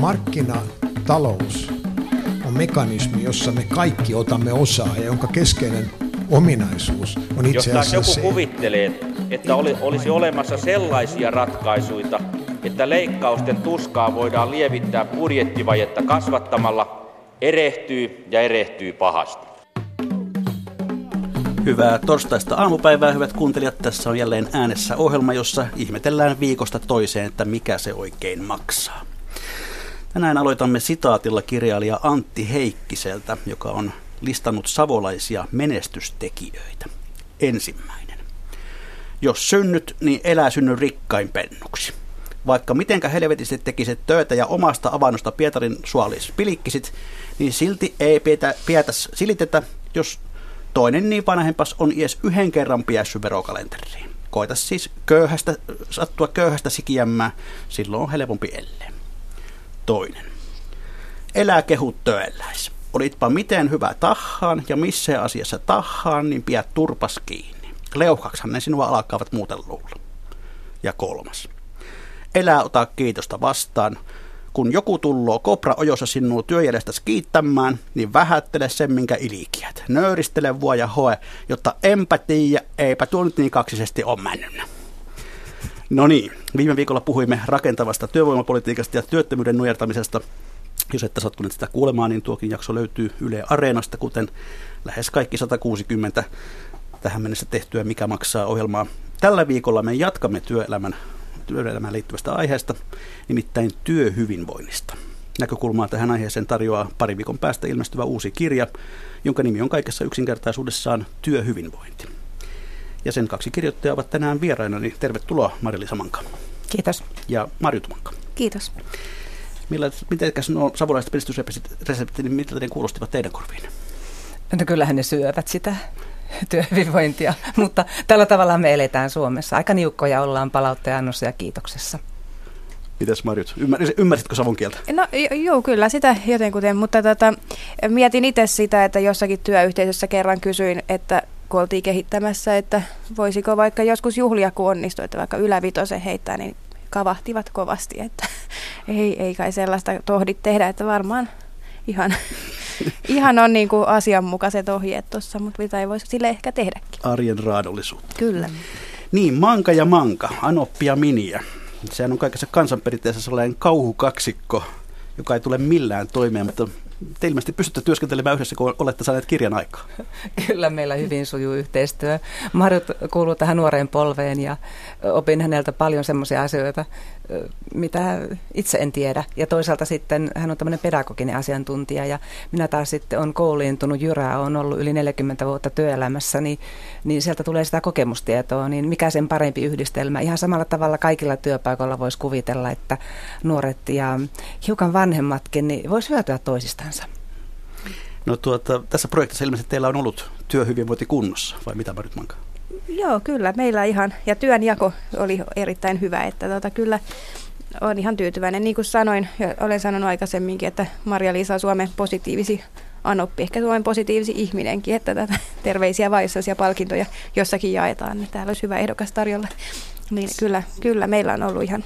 Markkinatalous on mekanismi, jossa me kaikki otamme osaa ja jonka keskeinen ominaisuus on itse Jos joku se, kuvittelee, että oli, olisi olemassa sellaisia ratkaisuja, että leikkausten tuskaa voidaan lievittää budjettivajetta kasvattamalla, erehtyy ja erehtyy pahasti. Hyvää torstaista aamupäivää, hyvät kuuntelijat. Tässä on jälleen äänessä ohjelma, jossa ihmetellään viikosta toiseen, että mikä se oikein maksaa. Tänään aloitamme sitaatilla kirjailija Antti Heikkiseltä, joka on listannut savolaisia menestystekijöitä. Ensimmäinen. Jos synnyt, niin elää synny rikkain pennuksi. Vaikka mitenkä helvetisti tekisit töitä ja omasta avannosta Pietarin suolis pilikkisit, niin silti ei pietä, pietäs silitetä, jos toinen niin vanhempas on edes yhden kerran piässy verokalenteriin. Koita siis köyhästä, sattua köyhästä sikiämmää, silloin on helpompi elleen. Toinen. Elää kehut töelläis. Olitpa miten hyvä tahaan ja missä asiassa tahaan, niin pidät turpas kiinni. Leuhkaksihan ne sinua alkaavat muuten luulla. Ja kolmas. Elää ota kiitosta vastaan. Kun joku tulloo kopra ojossa sinua työjärjestä kiittämään, niin vähättele sen, minkä ilikiät. Nöyristele vuoja hoe, jotta tiedä, eipä tuo nyt niin kaksisesti on mennyt. No niin, viime viikolla puhuimme rakentavasta työvoimapolitiikasta ja työttömyyden nujertamisesta. Jos ette sattuneet sitä kuulemaan, niin tuokin jakso löytyy Yle Areenasta, kuten lähes kaikki 160 tähän mennessä tehtyä Mikä maksaa ohjelmaa. Tällä viikolla me jatkamme työelämän, työelämään liittyvästä aiheesta, nimittäin työhyvinvoinnista. Näkökulmaa tähän aiheeseen tarjoaa pari viikon päästä ilmestyvä uusi kirja, jonka nimi on kaikessa yksinkertaisuudessaan Työhyvinvointi. Ja sen kaksi kirjoittajaa ovat tänään vieraina, niin tervetuloa Marili Manka. Kiitos. Ja Marju Tumanka. Kiitos. Millä, mitenkäs nuo savolaiset pilistysreseptit, niin miltä ne kuulostivat teidän korviin? No kyllähän ne syövät sitä työhyvinvointia, mutta tällä tavalla me eletään Suomessa. Aika niukkoja ollaan palauttajannossa ja kiitoksessa. Mitäs Marjut, ymmärsitkö savun kieltä? No joo, kyllä sitä jotenkuten, mutta tota, mietin itse sitä, että jossakin työyhteisössä kerran kysyin, että kun oltiin kehittämässä, että voisiko vaikka joskus juhlia, kun onnistui, että vaikka ylävitosen heittää, niin kavahtivat kovasti, että ei, ei kai sellaista tohdit tehdä, että varmaan ihan, ihan on niin kuin asianmukaiset ohjeet tuossa, mutta mitä ei voisi sille ehkä tehdäkin. Arjen raadollisuutta. Kyllä. Niin, manka ja manka, anoppi ja miniä. Sehän on kaikessa kansanperinteessä sellainen kauhukaksikko, joka ei tule millään toimeen, mutta te ilmeisesti pystytte työskentelemään yhdessä, kun olette saaneet kirjan aikaa. Kyllä meillä hyvin sujuu yhteistyö. Marjut kuuluu tähän nuoreen polveen ja opin häneltä paljon semmoisia asioita, mitä itse en tiedä. Ja toisaalta sitten hän on tämmöinen pedagoginen asiantuntija ja minä taas sitten on kouluintunut jyrää, on ollut yli 40 vuotta työelämässä, niin, niin sieltä tulee sitä kokemustietoa, niin mikä sen parempi yhdistelmä. Ihan samalla tavalla kaikilla työpaikoilla voisi kuvitella, että nuoret ja hiukan vanhemmatkin niin voisi hyötyä toisistansa. No tuota, tässä projektissa ilmeisesti teillä on ollut työhyvinvointi kunnossa, vai mitä Marit Manka? Joo, kyllä. Meillä ihan, ja työnjako oli erittäin hyvä, että tota, kyllä olen ihan tyytyväinen. Niin kuin sanoin, olen sanonut aikaisemminkin, että Maria-Liisa on Suomen positiivisi anoppi, ehkä Suomen positiivisi ihminenkin, että tätä terveisiä vaissaisia palkintoja jossakin jaetaan, niin täällä olisi hyvä ehdokas tarjolla. Niin kyllä, kyllä meillä on ollut ihan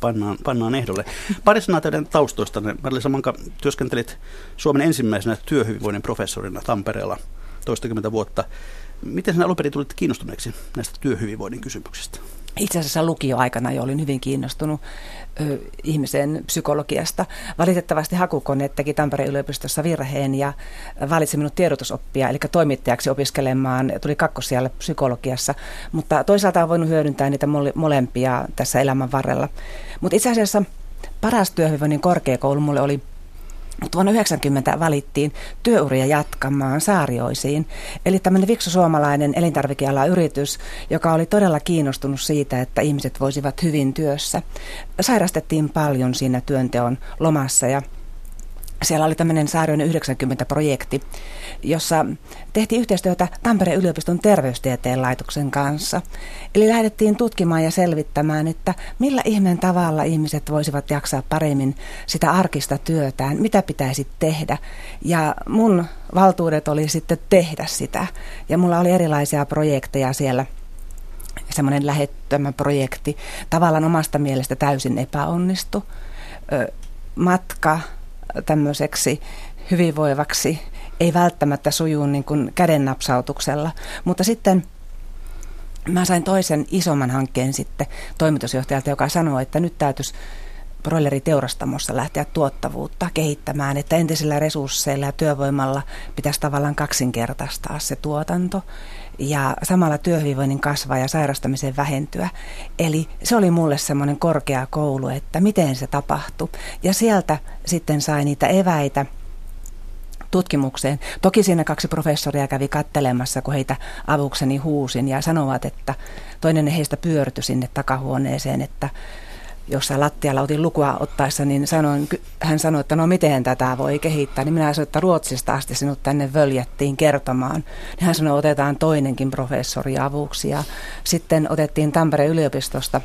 pannaan, pannaan ehdolle. Pari sanaa teidän taustoista. Marlisa Manka, työskentelit Suomen ensimmäisenä työhyvinvoinnin professorina Tampereella toistakymmentä vuotta. Miten sinä alun perin tulit kiinnostuneeksi näistä työhyvinvoinnin kysymyksistä? Itse asiassa lukioaikana jo olin hyvin kiinnostunut ö, ihmisen psykologiasta. Valitettavasti hakukone teki Tampereen yliopistossa virheen ja valitsi minut tiedotusoppia, eli toimittajaksi opiskelemaan. Tuli kakkosijalle psykologiassa, mutta toisaalta on voinut hyödyntää niitä mole- molempia tässä elämän varrella. Mutta itse asiassa paras työhyvinvoinnin korkeakoulu mulle oli vuonna 90 valittiin työuria jatkamaan Saarioisiin, eli tämmöinen viksu suomalainen elintarvikeala yritys, joka oli todella kiinnostunut siitä, että ihmiset voisivat hyvin työssä. Sairastettiin paljon siinä työnteon lomassa ja siellä oli tämmöinen Saarioinen 90-projekti, jossa tehtiin yhteistyötä Tampereen yliopiston terveystieteen laitoksen kanssa. Eli lähdettiin tutkimaan ja selvittämään, että millä ihmeen tavalla ihmiset voisivat jaksaa paremmin sitä arkista työtään, mitä pitäisi tehdä. Ja mun valtuudet oli sitten tehdä sitä. Ja mulla oli erilaisia projekteja siellä semmoinen lähettömä projekti, tavallaan omasta mielestä täysin epäonnistu matka tämmöiseksi hyvinvoivaksi ei välttämättä sujuu niin kuin kädennapsautuksella, mutta sitten mä sain toisen isomman hankkeen sitten toimitusjohtajalta, joka sanoi, että nyt täytyisi broileriteurastamossa lähteä tuottavuutta kehittämään, että entisillä resursseilla ja työvoimalla pitäisi tavallaan kaksinkertaistaa se tuotanto ja samalla työhyvinvoinnin kasvaa ja sairastamisen vähentyä. Eli se oli mulle semmoinen korkea koulu, että miten se tapahtui. Ja sieltä sitten sai niitä eväitä tutkimukseen. Toki siinä kaksi professoria kävi kattelemassa, kun heitä avukseni huusin ja sanovat, että toinen heistä pyörtyi sinne takahuoneeseen, että jossain lattialla otin lukua ottaessa, niin sanoin, hän sanoi, että no miten tätä voi kehittää. Niin minä sanoin, että Ruotsista asti sinut tänne völjättiin kertomaan. Niin hän sanoi, otetaan toinenkin professori avuksi. Ja sitten otettiin Tampereen yliopistosta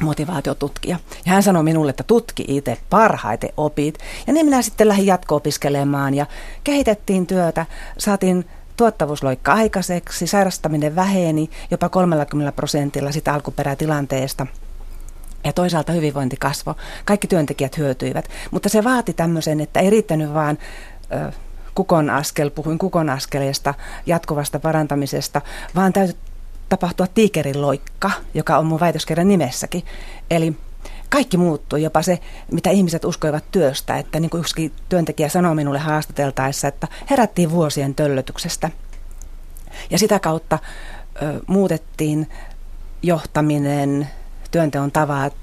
motivaatiotutkija. Ja hän sanoi minulle, että tutki itse parhaiten opit. Ja niin minä sitten lähdin jatko-opiskelemaan ja kehitettiin työtä. Saatiin tuottavuusloikka aikaiseksi, sairastaminen väheni jopa 30 prosentilla sitä alkuperätilanteesta – ja toisaalta hyvinvointi kasvoi. Kaikki työntekijät hyötyivät, mutta se vaati tämmöisen, että ei riittänyt vaan ö, kukon askel, puhuin kukon askeleesta, jatkuvasta parantamisesta, vaan täytyy tapahtua tiikerin loikka, joka on mun väitöskirjan nimessäkin. Eli kaikki muuttui, jopa se, mitä ihmiset uskoivat työstä, että niin kuin yksi työntekijä sanoi minulle haastateltaessa, että herättiin vuosien töllötyksestä. Ja sitä kautta ö, muutettiin johtaminen, työnteon tavat,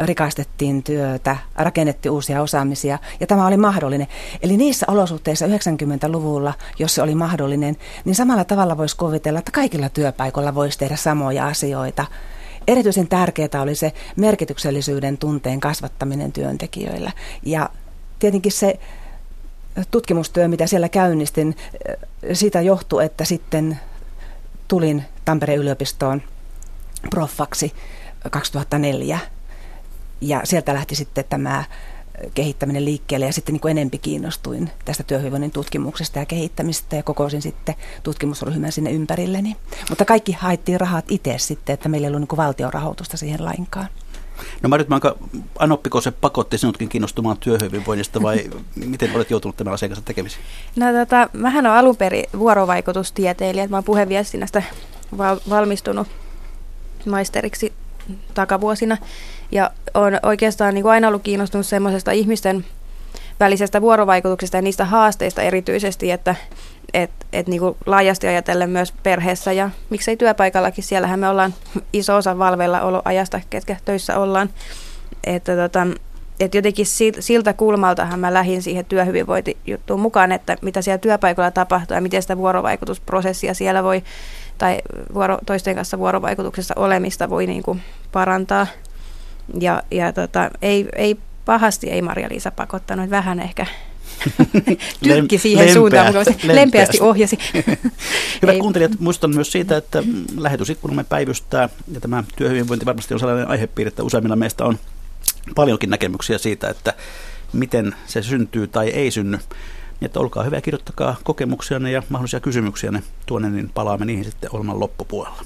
rikastettiin työtä, rakennettiin uusia osaamisia ja tämä oli mahdollinen. Eli niissä olosuhteissa 90-luvulla, jos se oli mahdollinen, niin samalla tavalla voisi kuvitella, että kaikilla työpaikoilla voisi tehdä samoja asioita. Erityisen tärkeää oli se merkityksellisyyden tunteen kasvattaminen työntekijöillä. Ja tietenkin se tutkimustyö, mitä siellä käynnistin, siitä johtui, että sitten tulin Tampereen yliopistoon proffaksi 2004. Ja sieltä lähti sitten tämä kehittäminen liikkeelle ja sitten niin kuin enempi kiinnostuin tästä työhyvinvoinnin tutkimuksesta ja kehittämistä ja kokoisin sitten tutkimusryhmän sinne ympärilleni. Mutta kaikki haettiin rahat itse sitten, että meillä ei ollut niin valtion rahoitusta siihen lainkaan. No Marit Manka, Anoppiko se pakotti sinutkin kiinnostumaan työhyvinvoinnista vai miten olet joutunut tämän asian kanssa tekemisiin? No tota, mähän olen alun perin vuorovaikutustieteilijä, mä olen puheviestinnästä val- valmistunut maisteriksi takavuosina. Ja on oikeastaan niin kuin aina ollut kiinnostunut semmoisesta ihmisten välisestä vuorovaikutuksesta ja niistä haasteista erityisesti, että et, et niin kuin laajasti ajatellen myös perheessä ja miksei työpaikallakin, siellähän me ollaan iso osa valveilla oloajasta, ketkä töissä ollaan. Että tota, et jotenkin siltä kulmaltahan mä lähdin siihen työhyvinvointijuttuun mukaan, että mitä siellä työpaikalla tapahtuu ja miten sitä vuorovaikutusprosessia siellä voi tai vuoro, toisten kanssa vuorovaikutuksessa olemista voi niin kuin parantaa. Ja, ja tota, ei, ei pahasti ei Maria-Liisa pakottanut, vähän ehkä tykki siihen Lempeä, suuntaan, mutta lempeästi, lempeästi ohjasi. Hyvät kuuntelijat, muistan myös siitä, että lähetysikkunamme päivystää, ja tämä työhyvinvointi varmasti on sellainen aihepiiri, että useimmilla meistä on paljonkin näkemyksiä siitä, että miten se syntyy tai ei synny. Että olkaa hyvä kirjoittakaa kokemuksianne ja mahdollisia kysymyksiänne tuonne, niin palaamme niihin sitten ohjelman loppupuolella.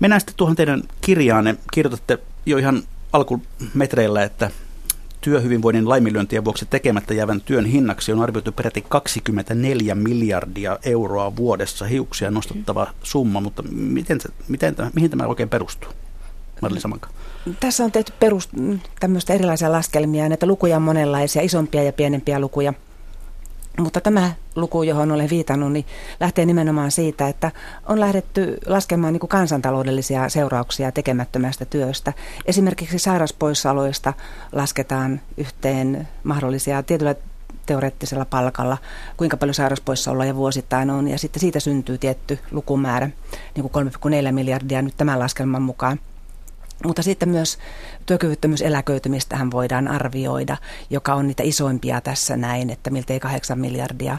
Mennään sitten tuohon teidän kirjaanne. Kirjoitatte jo ihan alkumetreillä, että työhyvinvoinnin laiminlyöntien vuoksi tekemättä jäävän työn hinnaksi on arvioitu peräti 24 miljardia euroa vuodessa hiuksia nostettava summa, mutta miten, se, miten, mihin tämä oikein perustuu? Tässä on tehty perus, tämmöistä erilaisia laskelmia, näitä lukuja on monenlaisia, isompia ja pienempiä lukuja. Mutta tämä luku, johon olen viitannut, niin lähtee nimenomaan siitä, että on lähdetty laskemaan niin kuin kansantaloudellisia seurauksia tekemättömästä työstä. Esimerkiksi sairauspoissaoloista lasketaan yhteen mahdollisia tietyllä teoreettisella palkalla, kuinka paljon sairauspoissaoloja vuosittain on, ja sitten siitä syntyy tietty lukumäärä, niin kuin 3,4 miljardia nyt tämän laskelman mukaan. Mutta sitten myös työkyvyttömyyseläköitymistähän voidaan arvioida, joka on niitä isoimpia tässä näin, että miltei 8 miljardia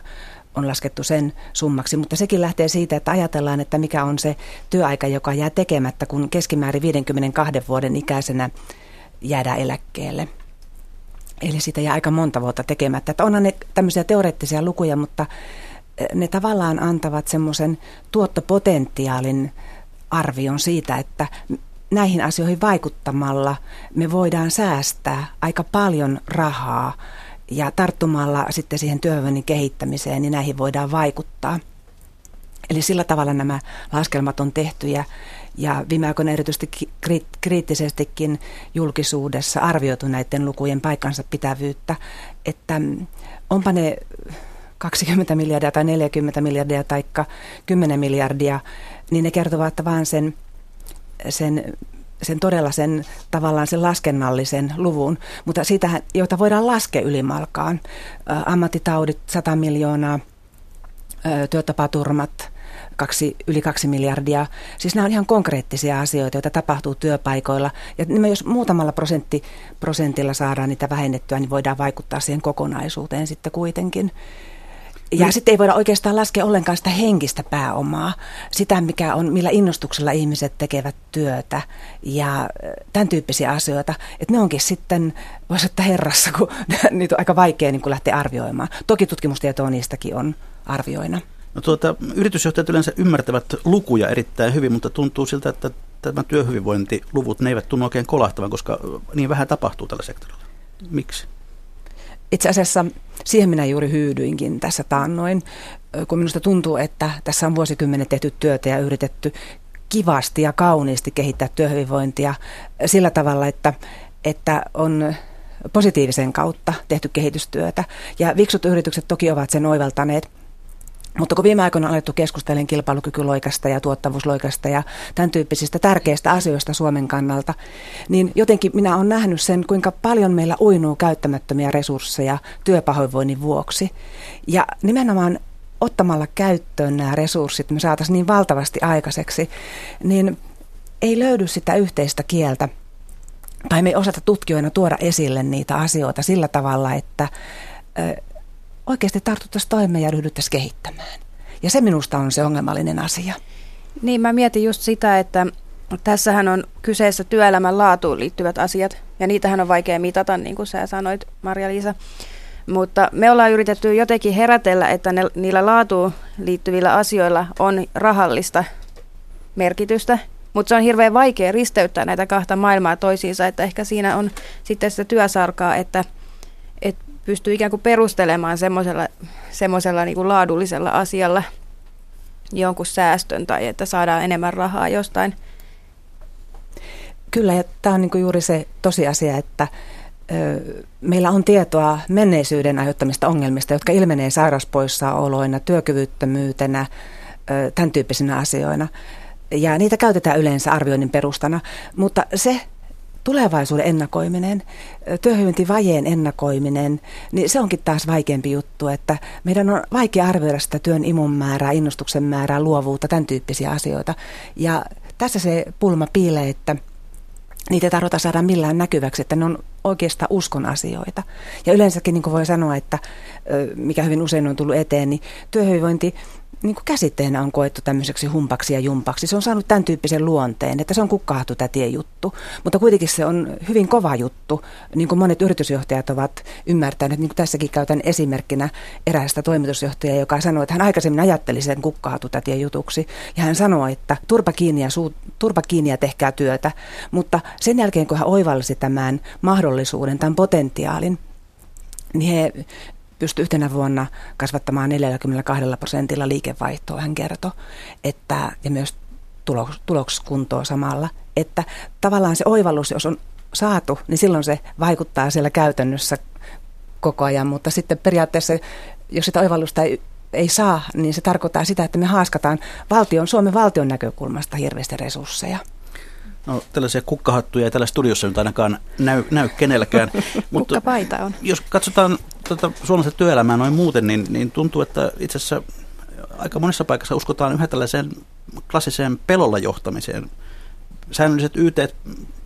on laskettu sen summaksi, mutta sekin lähtee siitä, että ajatellaan, että mikä on se työaika, joka jää tekemättä, kun keskimäärin 52 vuoden ikäisenä jäädään eläkkeelle. Eli sitä jää aika monta vuotta tekemättä. Että onhan ne tämmöisiä teoreettisia lukuja, mutta eh, ne tavallaan antavat semmoisen tuottopotentiaalin arvion siitä, että näihin asioihin vaikuttamalla me voidaan säästää aika paljon rahaa ja tarttumalla sitten siihen työvoiman kehittämiseen, niin näihin voidaan vaikuttaa. Eli sillä tavalla nämä laskelmat on tehty ja, ja viime aikoina erityisesti kriittisestikin julkisuudessa arvioitu näiden lukujen paikkansa pitävyyttä, että onpa ne 20 miljardia tai 40 miljardia tai 10 miljardia, niin ne kertovat vaan sen, sen sen todella sen tavallaan sen laskennallisen luvun, mutta sitä, joita voidaan laskea ylimalkaan. Ammattitaudit 100 miljoonaa, työtapaturmat kaksi, yli kaksi miljardia. Siis nämä on ihan konkreettisia asioita, joita tapahtuu työpaikoilla. Ja me jos muutamalla prosentti, prosentilla saadaan niitä vähennettyä, niin voidaan vaikuttaa siihen kokonaisuuteen sitten kuitenkin. Ja sitten ei voida oikeastaan laskea ollenkaan sitä henkistä pääomaa, sitä mikä on, millä innostuksella ihmiset tekevät työtä ja tämän tyyppisiä asioita. Että ne onkin sitten, voisi ottaa herrassa, kun niitä on aika vaikea niin lähteä arvioimaan. Toki tutkimustietoa niistäkin on arvioina. No tuota, yritysjohtajat yleensä ymmärtävät lukuja erittäin hyvin, mutta tuntuu siltä, että tämä työhyvinvointiluvut ne eivät tunnu oikein kolahtavan, koska niin vähän tapahtuu tällä sektorilla. Miksi? Itse asiassa siihen minä juuri hyydyinkin tässä taannoin, kun minusta tuntuu, että tässä on vuosikymmenet tehty työtä ja yritetty kivasti ja kauniisti kehittää työhyvinvointia sillä tavalla, että, että on positiivisen kautta tehty kehitystyötä. Ja viksut yritykset toki ovat sen oivaltaneet. Mutta kun viime aikoina on alettu keskustelemaan kilpailukykyloikasta ja tuottavuusloikasta ja tämän tyyppisistä tärkeistä asioista Suomen kannalta, niin jotenkin minä olen nähnyt sen, kuinka paljon meillä uinuu käyttämättömiä resursseja työpahoinvoinnin vuoksi. Ja nimenomaan ottamalla käyttöön nämä resurssit, me saataisiin niin valtavasti aikaiseksi, niin ei löydy sitä yhteistä kieltä tai me ei osata tutkijoina tuoda esille niitä asioita sillä tavalla, että oikeasti tartuttaisiin toimeen ja ryhdyttäisiin kehittämään. Ja se minusta on se ongelmallinen asia. Niin, mä mietin just sitä, että tässähän on kyseessä työelämän laatuun liittyvät asiat, ja niitähän on vaikea mitata, niin kuin sä sanoit, Marja-Liisa. Mutta me ollaan yritetty jotenkin herätellä, että ne, niillä laatuun liittyvillä asioilla on rahallista merkitystä, mutta se on hirveän vaikea risteyttää näitä kahta maailmaa toisiinsa, että ehkä siinä on sitten sitä työsarkaa, että, pystyy ikään kuin perustelemaan semmoisella, semmoisella niin kuin laadullisella asialla jonkun säästön tai että saadaan enemmän rahaa jostain. Kyllä, ja tämä on niin kuin juuri se tosiasia, että ö, meillä on tietoa menneisyyden aiheuttamista ongelmista, jotka ilmenee sairauspoissaoloina, työkyvyttömyytenä, ö, tämän tyyppisinä asioina. Ja niitä käytetään yleensä arvioinnin perustana, mutta se tulevaisuuden ennakoiminen, työhyvinvointivajeen ennakoiminen, niin se onkin taas vaikeampi juttu, että meidän on vaikea arvioida sitä työn imun määrää, innostuksen määrää, luovuutta, tämän tyyppisiä asioita. Ja tässä se pulma piilee, että niitä ei tarvita saada millään näkyväksi, että ne on oikeastaan uskon asioita. Ja yleensäkin niin kuin voi sanoa, että mikä hyvin usein on tullut eteen, niin työhyvinvointi niin kuin käsitteenä on koettu tämmöiseksi humpaksi ja jumpaksi. Se on saanut tämän tyyppisen luonteen, että se on kukkahtu tätien juttu, mutta kuitenkin se on hyvin kova juttu, niin kuin monet yritysjohtajat ovat ymmärtäneet. Niin kuin tässäkin käytän esimerkkinä eräästä toimitusjohtajaa, joka sanoi, että hän aikaisemmin ajatteli sen kukkahtu tätien jutuksi, ja hän sanoi, että turpa kiinni ja, suu, turpa kiinni ja tehkää työtä, mutta sen jälkeen kun hän oivalsi tämän mahdollisuuden, tämän potentiaalin, niin he pystyi yhtenä vuonna kasvattamaan 42 prosentilla liikevaihtoa, hän kertoi, että, ja myös tuloks, tulokskuntoa samalla, että tavallaan se oivallus, jos on saatu, niin silloin se vaikuttaa siellä käytännössä koko ajan, mutta sitten periaatteessa, jos sitä oivallusta ei, ei saa, niin se tarkoittaa sitä, että me haaskataan valtion, Suomen valtion näkökulmasta hirveästi resursseja. No tällaisia kukkahattuja ei tällä studiossa nyt ainakaan näy, näy kenelläkään. Mutta Kukkapaita on. Jos katsotaan tuota suomalaista työelämää noin muuten, niin, niin tuntuu, että itse asiassa aika monessa paikassa uskotaan yhä tällaiseen klassiseen pelolla johtamiseen. Säännölliset YT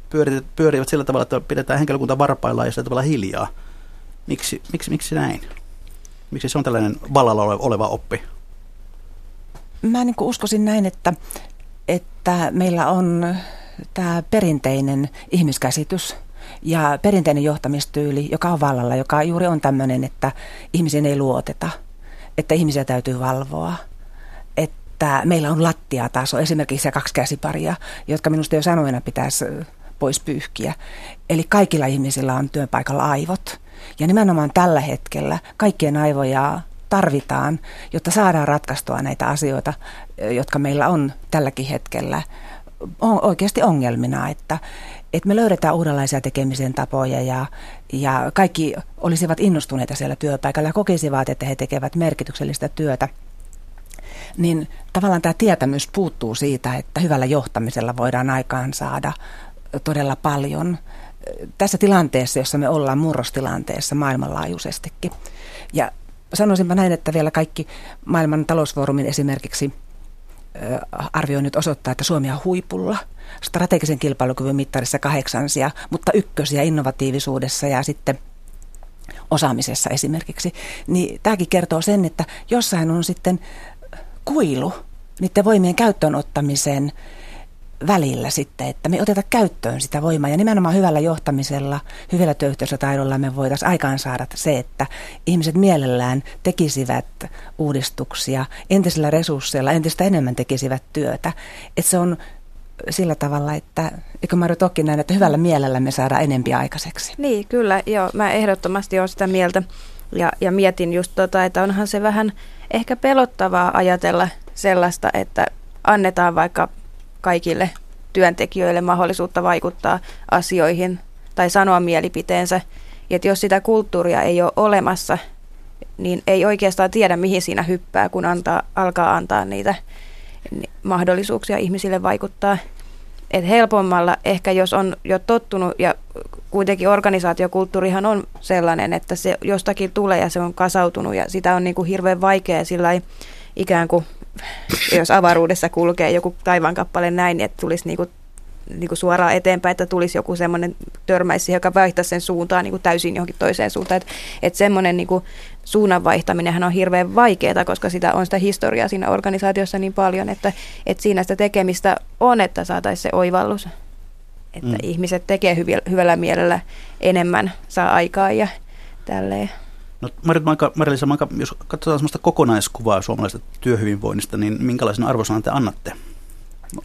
pyörivät, pyörivät sillä tavalla, että pidetään henkilökunta varpaillaan ja sillä tavalla hiljaa. Miksi, miksi, miksi näin? Miksi se on tällainen vallalla oleva oppi? Mä niin uskoisin näin, että, että meillä on tämä perinteinen ihmiskäsitys ja perinteinen johtamistyyli, joka on vallalla, joka juuri on tämmöinen, että ihmisiin ei luoteta, että ihmisiä täytyy valvoa, että meillä on lattiataso, esimerkiksi se kaksi käsiparia, jotka minusta jo sanoina pitäisi pois pyyhkiä. Eli kaikilla ihmisillä on työpaikalla aivot. Ja nimenomaan tällä hetkellä kaikkien aivoja tarvitaan, jotta saadaan ratkaistua näitä asioita, jotka meillä on tälläkin hetkellä on oikeasti ongelmina, että, että me löydetään uudenlaisia tekemisen tapoja ja, ja kaikki olisivat innostuneita siellä työpaikalla ja kokisivat, että he tekevät merkityksellistä työtä. Niin tavallaan tämä tietämys puuttuu siitä, että hyvällä johtamisella voidaan aikaan saada todella paljon tässä tilanteessa, jossa me ollaan murrostilanteessa maailmanlaajuisestikin. Ja sanoisinpa näin, että vielä kaikki maailman talousfoorumin esimerkiksi arvioinnit osoittaa, että Suomi on huipulla strategisen kilpailukyvyn mittarissa kahdeksansia, mutta ykkösiä innovatiivisuudessa ja sitten osaamisessa esimerkiksi. Niin tämäkin kertoo sen, että jossain on sitten kuilu niiden voimien käyttöön ottamisen välillä sitten, että me oteta käyttöön sitä voimaa ja nimenomaan hyvällä johtamisella, hyvällä työyhteisötaidolla me voitaisiin aikaan saada se, että ihmiset mielellään tekisivät uudistuksia entisillä resursseilla, entistä enemmän tekisivät työtä. Että se on sillä tavalla, että eikö Marjo Tokki näin, että hyvällä mielellä me saadaan enempi aikaiseksi? Niin, kyllä. Joo, mä ehdottomasti olen sitä mieltä ja, ja mietin just tota, että onhan se vähän ehkä pelottavaa ajatella sellaista, että annetaan vaikka kaikille työntekijöille mahdollisuutta vaikuttaa asioihin tai sanoa mielipiteensä. Ja että jos sitä kulttuuria ei ole olemassa, niin ei oikeastaan tiedä, mihin siinä hyppää, kun antaa, alkaa antaa niitä mahdollisuuksia ihmisille vaikuttaa. Et helpommalla ehkä jos on jo tottunut ja kuitenkin organisaatiokulttuurihan on sellainen, että se jostakin tulee ja se on kasautunut ja sitä on niin kuin hirveän vaikea sillä ikään kuin jos avaruudessa kulkee joku taivaankappale näin, niin että tulisi niinku, niinku suoraan eteenpäin, että tulisi joku semmoinen törmäisi, joka vaihtaisi sen suuntaan niinku täysin johonkin toiseen suuntaan. Että et semmoinen niinku suunnan vaihtaminen on hirveän vaikeaa, koska sitä on sitä historiaa siinä organisaatiossa niin paljon, että et siinä sitä tekemistä on, että saataisiin se oivallus. Että mm. ihmiset tekee hyvällä mielellä enemmän, saa aikaa ja tälleen. No, Marit Manka, Manka, jos katsotaan sellaista kokonaiskuvaa suomalaisesta työhyvinvoinnista, niin minkälaisen arvosanan te annatte?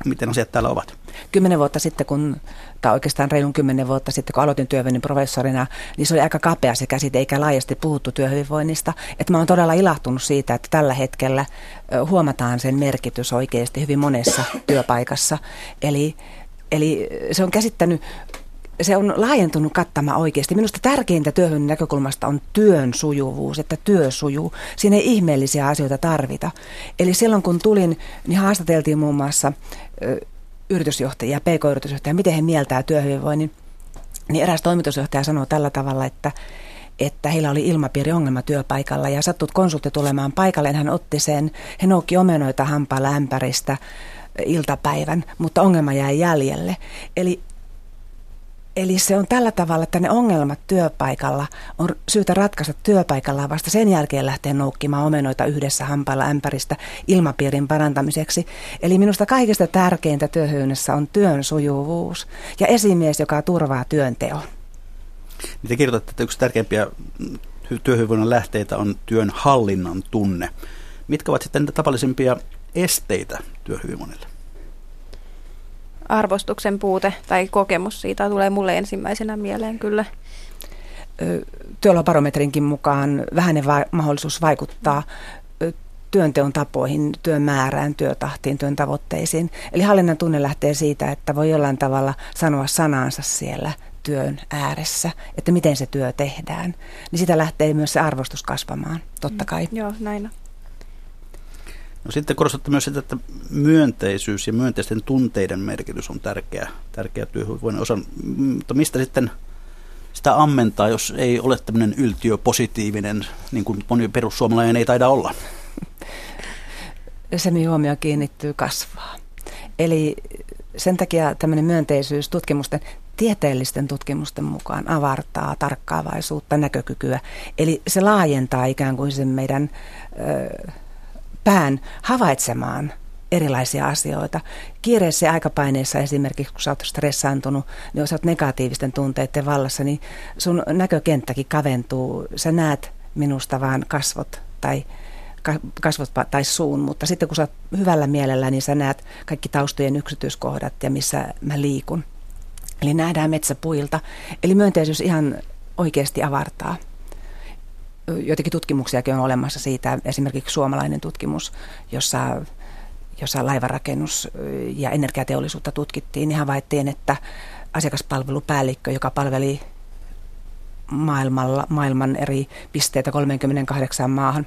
Miten asiat täällä ovat? Kymmenen vuotta sitten, kun, tai oikeastaan reilun kymmenen vuotta sitten, kun aloitin työhyvinvoinnin professorina, niin se oli aika kapea se käsite, eikä laajasti puhuttu työhyvinvoinnista. Että mä oon todella ilahtunut siitä, että tällä hetkellä huomataan sen merkitys oikeasti hyvin monessa työpaikassa. Eli Eli se on käsittänyt se on laajentunut kattamaan oikeasti. Minusta tärkeintä työhön näkökulmasta on työn sujuvuus, että työ sujuu. Siinä ei ihmeellisiä asioita tarvita. Eli silloin kun tulin, niin haastateltiin muun muassa yritysjohtajia, pk-yritysjohtajia, miten he mieltää työhyvinvoinnin. Niin eräs toimitusjohtaja sanoi tällä tavalla, että että heillä oli ilmapiiriongelma työpaikalla ja sattut konsultti tulemaan paikalle. Hän otti sen, he noukki omenoita hampaalla ämpäristä iltapäivän, mutta ongelma jäi jäljelle. Eli Eli se on tällä tavalla, että ne ongelmat työpaikalla on syytä ratkaista työpaikalla vasta sen jälkeen lähteä noukkimaan omenoita yhdessä hampailla ämpäristä ilmapiirin parantamiseksi. Eli minusta kaikista tärkeintä työhyönnössä on työn sujuvuus ja esimies, joka turvaa työnteon. Niin te kirjoitatte, että yksi tärkeimpiä työhyvinvoinnin lähteitä on työn hallinnan tunne. Mitkä ovat sitten niitä tavallisimpia esteitä työhyvinvoinnille? Arvostuksen puute tai kokemus siitä tulee mulle ensimmäisenä mieleen kyllä. Työolobarometrinkin mukaan vähäinen va- mahdollisuus vaikuttaa työnteon tapoihin, työn määrään, työtahtiin, työn tavoitteisiin. Eli hallinnan tunne lähtee siitä, että voi jollain tavalla sanoa sanansa siellä työn ääressä, että miten se työ tehdään. Niin sitä lähtee myös se arvostus kasvamaan, totta mm, kai. Mm, joo, näin on. No sitten korostatte myös sitä, että myönteisyys ja myönteisten tunteiden merkitys on tärkeä, tärkeä työhyvinvoinnin osa. Mutta mistä sitten sitä ammentaa, jos ei ole tämmöinen yltiöpositiivinen, niin kuin moni perussuomalainen ei taida olla? Se huomio kiinnittyy kasvaa. Eli sen takia tämmöinen myönteisyys tutkimusten, tieteellisten tutkimusten mukaan avartaa tarkkaavaisuutta, näkökykyä. Eli se laajentaa ikään kuin sen meidän... Ö, pään havaitsemaan erilaisia asioita. Kiireessä ja aikapaineessa esimerkiksi, kun sä oot stressaantunut, niin jos sä oot negatiivisten tunteiden vallassa, niin sun näkökenttäkin kaventuu. Sä näet minusta vaan kasvot tai kasvot tai suun, mutta sitten kun sä oot hyvällä mielellä, niin sä näet kaikki taustojen yksityiskohdat ja missä mä liikun. Eli nähdään metsäpuilta. Eli myönteisyys ihan oikeasti avartaa. Joitakin tutkimuksiakin on olemassa siitä, esimerkiksi suomalainen tutkimus, jossa, jossa laivarakennus ja energiateollisuutta tutkittiin, niin havaittiin, että asiakaspalvelupäällikkö, joka palveli maailmalla, maailman eri pisteitä 38 maahan,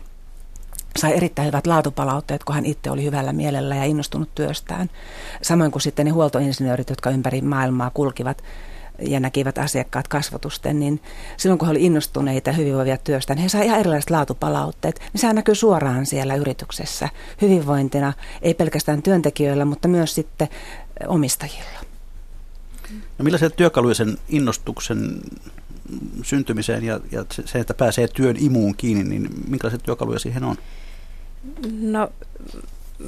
sai erittäin hyvät laatupalautteet, kun hän itse oli hyvällä mielellä ja innostunut työstään. Samoin kuin sitten ne huoltoinsinöörit, jotka ympäri maailmaa kulkivat ja näkivät asiakkaat kasvotusten, niin silloin kun he olivat innostuneita hyvinvoivia työstä, niin he saivat ihan erilaiset laatupalautteet. Niin sehän näkyy suoraan siellä yrityksessä hyvinvointina, ei pelkästään työntekijöillä, mutta myös sitten omistajilla. No millaisia työkaluja sen innostuksen syntymiseen ja, ja se, että pääsee työn imuun kiinni, niin minkälaisia työkaluja siihen on? No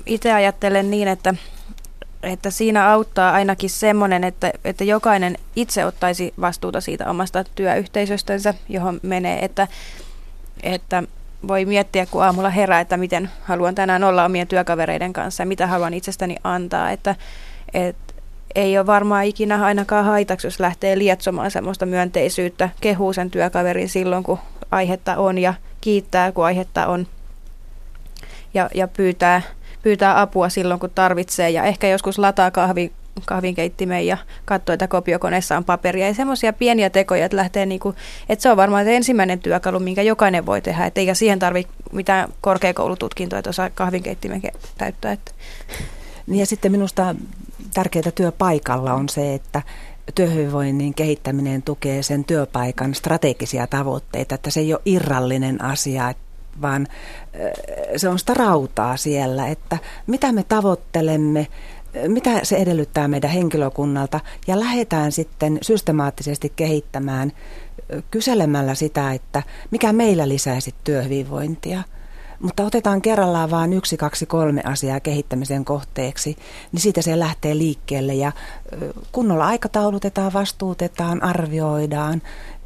itse ajattelen niin, että, että siinä auttaa ainakin semmoinen, että, että jokainen itse ottaisi vastuuta siitä omasta työyhteisöstönsä, johon menee, että, että voi miettiä, kun aamulla herää, että miten haluan tänään olla omien työkavereiden kanssa ja mitä haluan itsestäni antaa, että, että ei ole varmaan ikinä ainakaan haitaksi, jos lähtee lietsomaan semmoista myönteisyyttä, kehuu sen työkaverin silloin, kun aihetta on ja kiittää, kun aihetta on ja, ja pyytää, pyytää apua silloin, kun tarvitsee ja ehkä joskus lataa kahvi, kahvinkeittimeen ja katsoo, että kopiokoneessa on paperia ja semmoisia pieniä tekoja, että lähtee niinku, että se on varmaan ensimmäinen työkalu, minkä jokainen voi tehdä, että eikä siihen tarvitse mitään korkeakoulututkintoa, että osaa kahvinkeittimen täyttää. Että. Niin ja sitten minusta tärkeää työpaikalla on se, että työhyvinvoinnin kehittäminen tukee sen työpaikan strategisia tavoitteita, että se ei ole irrallinen asia, vaan se on sitä rautaa siellä, että mitä me tavoittelemme, mitä se edellyttää meidän henkilökunnalta ja lähdetään sitten systemaattisesti kehittämään kyselemällä sitä, että mikä meillä lisäisi työhyvinvointia – mutta otetaan kerrallaan vain yksi, kaksi, kolme asiaa kehittämisen kohteeksi, niin siitä se lähtee liikkeelle ja kunnolla aikataulutetaan, vastuutetaan, arvioidaan.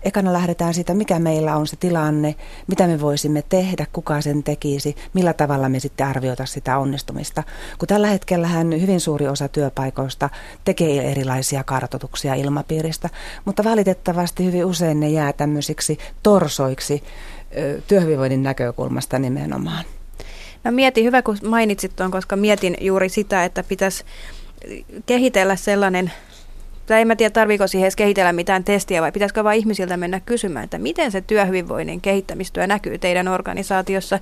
Ekana lähdetään siitä, mikä meillä on se tilanne, mitä me voisimme tehdä, kuka sen tekisi, millä tavalla me sitten arvioita sitä onnistumista. Kun tällä hetkellä hyvin suuri osa työpaikoista tekee erilaisia kartotuksia ilmapiiristä, mutta valitettavasti hyvin usein ne jää tämmöisiksi torsoiksi, työhyvinvoinnin näkökulmasta nimenomaan? No mietin, hyvä kun mainitsit tuon, koska mietin juuri sitä, että pitäisi kehitellä sellainen, tai en mä tiedä tarviiko siihen edes kehitellä mitään testiä vai pitäisikö vain ihmisiltä mennä kysymään, että miten se työhyvinvoinnin kehittämistyö näkyy teidän organisaatiossa,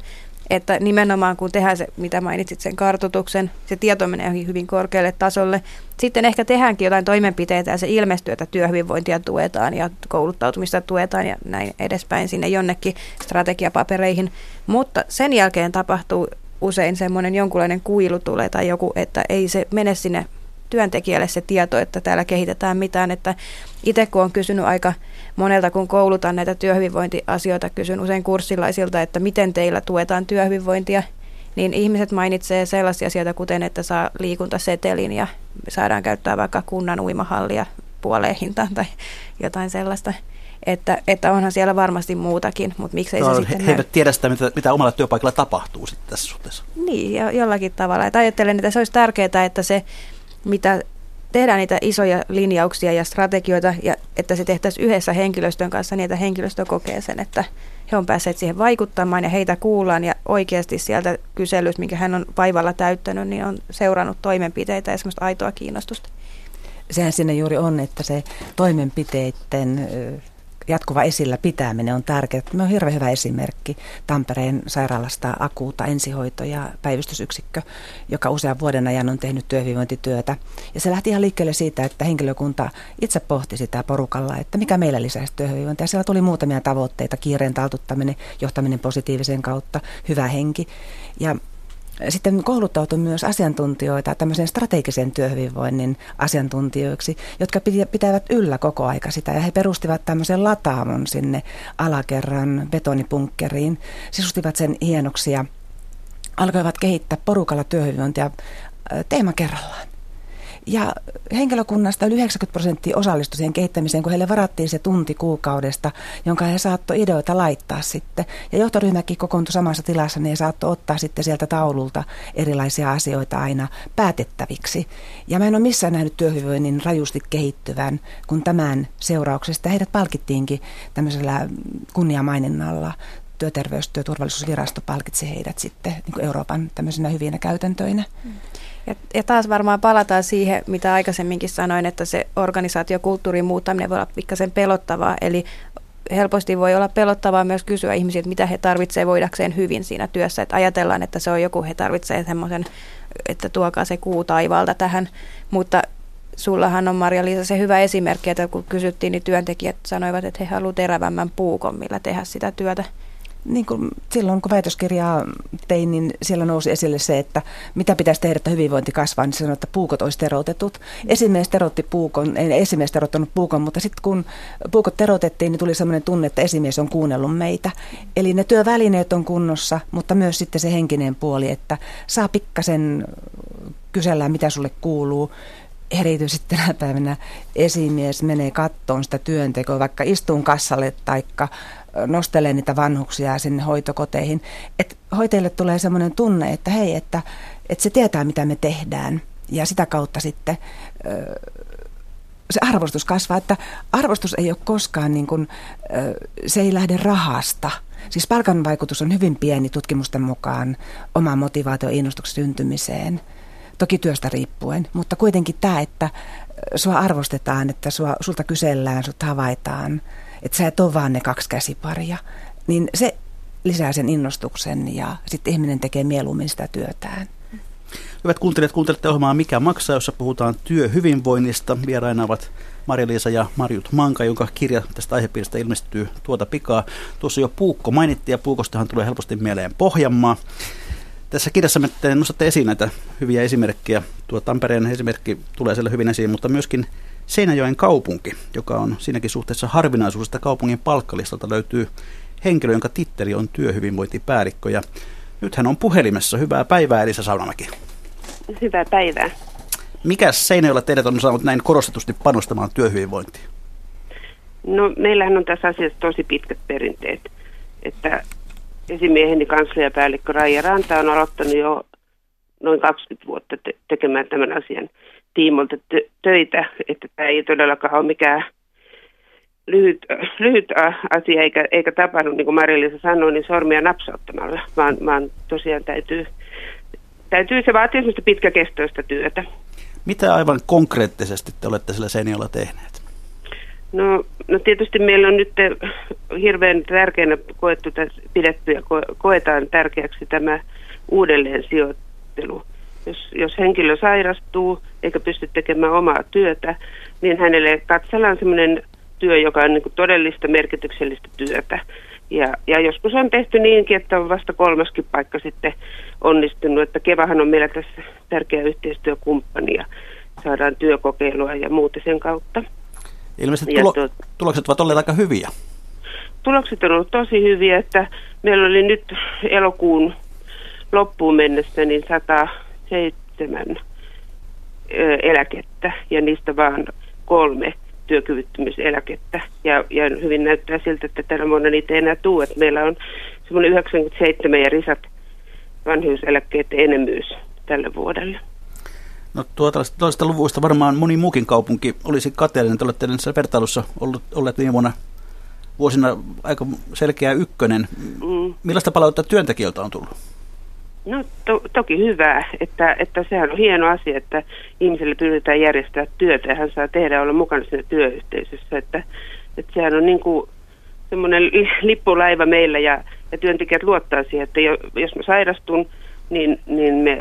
että nimenomaan kun tehdään se, mitä mainitsit, sen kartotuksen, se tieto menee hyvin korkealle tasolle. Sitten ehkä tehdäänkin jotain toimenpiteitä ja se ilmestyy, että työhyvinvointia tuetaan ja kouluttautumista tuetaan ja näin edespäin sinne jonnekin strategiapapereihin. Mutta sen jälkeen tapahtuu usein semmoinen jonkunlainen kuilu tulee tai joku, että ei se mene sinne työntekijälle se tieto, että täällä kehitetään mitään. Että itse kun olen kysynyt aika monelta, kun koulutan näitä työhyvinvointiasioita, kysyn usein kurssilaisilta, että miten teillä tuetaan työhyvinvointia, niin ihmiset mainitsee sellaisia asioita, kuten että saa liikuntasetelin ja saadaan käyttää vaikka kunnan uimahallia puoleen hintaan tai jotain sellaista. Että, että onhan siellä varmasti muutakin, mutta miksei no, se sitten... He, eivät tiedä sitä, mitä, mitä omalla työpaikalla tapahtuu sitten tässä suhteessa. Niin, jo, jollakin tavalla. Että ajattelen, että se olisi tärkeää, että se mitä tehdään niitä isoja linjauksia ja strategioita, ja että se tehtäisiin yhdessä henkilöstön kanssa niin, että henkilöstö kokee sen, että he on päässeet siihen vaikuttamaan ja heitä kuullaan ja oikeasti sieltä kyselystä, minkä hän on vaivalla täyttänyt, niin on seurannut toimenpiteitä ja semmoista aitoa kiinnostusta. Sehän sinne juuri on, että se toimenpiteiden jatkuva esillä pitäminen on tärkeää. Me on hirveän hyvä esimerkki Tampereen sairaalasta akuuta ensihoito- ja päivystysyksikkö, joka usean vuoden ajan on tehnyt työhyvinvointityötä. Ja se lähti ihan liikkeelle siitä, että henkilökunta itse pohti sitä porukalla, että mikä meillä lisäisi työhyvinvointia. Siellä tuli muutamia tavoitteita, kiireen taltuttaminen, johtaminen positiivisen kautta, hyvä henki. Ja sitten kouluttautui myös asiantuntijoita tämmöisen strategisen työhyvinvoinnin asiantuntijoiksi, jotka pitävät yllä koko aika sitä. Ja he perustivat tämmöisen lataamon sinne alakerran betonipunkkeriin, sisustivat sen hienoksi ja alkoivat kehittää porukalla työhyvinvointia teema kerrallaan. Ja henkilökunnasta yli 90 prosenttia osallistui siihen kehittämiseen, kun heille varattiin se tunti kuukaudesta, jonka he saattoi ideoita laittaa sitten. Ja johtoryhmäkin kokoontui samassa tilassa, niin he saattoi ottaa sitten sieltä taululta erilaisia asioita aina päätettäviksi. Ja mä en ole missään nähnyt työhyvinvoinnin rajusti kehittyvän, kun tämän seurauksesta heidät palkittiinkin tämmöisellä kunniamaininnalla työterveys- ja työturvallisuusvirasto palkitsi heidät sitten niin Euroopan tämmöisenä hyvinä käytäntöinä. Ja, ja taas varmaan palataan siihen, mitä aikaisemminkin sanoin, että se organisaatiokulttuurin muuttaminen voi olla pikkasen pelottavaa. Eli helposti voi olla pelottavaa myös kysyä ihmisiltä, mitä he tarvitsevat voidakseen hyvin siinä työssä. Että ajatellaan, että se on joku, he tarvitsevat semmoisen, että tuokaa se kuu taivaalta tähän. Mutta sullahan on Marja-Liisa se hyvä esimerkki, että kun kysyttiin, niin työntekijät sanoivat, että he haluavat terävämmän puukon, millä tehdä sitä työtä niin kuin silloin kun väitöskirjaa tein, niin siellä nousi esille se, että mitä pitäisi tehdä, että hyvinvointi kasvaa, niin sanoi, että puukot olisi terotetut. Esimies terotti puukon, ei esimies terottanut puukon, mutta sitten kun puukot terotettiin, niin tuli sellainen tunne, että esimies on kuunnellut meitä. Eli ne työvälineet on kunnossa, mutta myös sitten se henkinen puoli, että saa pikkasen kysellä, mitä sulle kuuluu, erityisesti tänä päivänä esimies menee kattoon sitä työntekoa, vaikka istuun kassalle taikka nostelee niitä vanhuksia sinne hoitokoteihin. Että hoitajille tulee semmoinen tunne, että hei, että, että se tietää mitä me tehdään ja sitä kautta sitten se arvostus kasvaa, että arvostus ei ole koskaan niin kuin, se ei lähde rahasta. Siis palkan vaikutus on hyvin pieni tutkimusten mukaan oman motivaatio innostuksen syntymiseen, toki työstä riippuen, mutta kuitenkin tämä, että sua arvostetaan, että sua, sulta kysellään, sut havaitaan, että sä et ole vaan ne kaksi käsiparia, niin se lisää sen innostuksen ja sitten ihminen tekee mieluummin sitä työtään. Hyvät kuuntelijat, kuuntelette ohjelmaa Mikä maksaa, jossa puhutaan työhyvinvoinnista. Vieraina ovat Maria-Liisa ja Marjut Manka, jonka kirja tästä aihepiiristä ilmestyy tuota pikaa. Tuossa jo Puukko mainittiin ja Puukostahan tulee helposti mieleen Pohjanmaa. Tässä kirjassa me nostatte esiin näitä hyviä esimerkkejä. Tuo Tampereen esimerkki tulee siellä hyvin esiin, mutta myöskin Seinäjoen kaupunki, joka on siinäkin suhteessa harvinaisuus, että kaupungin palkkalistalta löytyy henkilö, jonka titteli on työhyvinvointipäällikkö. Ja nyt hän on puhelimessa. Hyvää päivää Elisa Saunamäki. Hyvää päivää. Mikä Seinäjoella teidät on saanut näin korostetusti panostamaan työhyvinvointiin? No meillähän on tässä asiassa tosi pitkät perinteet. Että esimieheni kansliapäällikkö Raija Ranta on aloittanut jo noin 20 vuotta te- tekemään tämän asian tiimolta tö- töitä, että tämä ei todellakaan ole mikään lyhyt, lyhyt asia eikä, eikä tapahdu, niin kuin Marilisa sanoi, niin sormia napsauttamalla, vaan, vaan tosiaan täytyy, täytyy se vaatii sellaista pitkäkestoista työtä. Mitä aivan konkreettisesti te olette sillä seniolla tehneet? No, no tietysti meillä on nyt hirveän tärkeänä koettu, pidetty ja koetaan tärkeäksi tämä uudelleen sijoittelu jos, jos henkilö sairastuu eikä pysty tekemään omaa työtä, niin hänelle katsellaan sellainen työ, joka on niin todellista merkityksellistä työtä. Ja, ja joskus on tehty niinkin, että on vasta kolmaskin paikka sitten onnistunut, että Kevahan on meillä tässä tärkeä yhteistyökumppani ja saadaan työkokeilua ja muuta sen kautta. Ilmeisesti tulo- tuot, tulokset ovat olleet aika hyviä. Tulokset on ollut tosi hyviä, että meillä oli nyt elokuun loppuun mennessä niin 100, seitsemän eläkettä ja niistä vaan kolme työkyvyttömyyseläkettä. Ja, ja hyvin näyttää siltä, että tänä vuonna niitä ei enää tule. Että meillä on semmoinen 97 ja risat vanhuuseläkkeet enemmyys tälle vuodelle. No tuota, toista luvuista varmaan moni muukin kaupunki olisi kateellinen. Te olette näissä vertailussa ollut, olleet viime vuonna vuosina aika selkeä ykkönen. Mm. Millaista palautetta työntekijöiltä on tullut? No to, toki hyvää, että, että sehän on hieno asia, että ihmiselle pyritään järjestää työtä ja hän saa tehdä olla mukana siinä työyhteisössä. Että, että sehän on niin kuin semmoinen lippulaiva meillä ja, ja työntekijät luottaa siihen, että jo, jos mä sairastun, niin, niin me,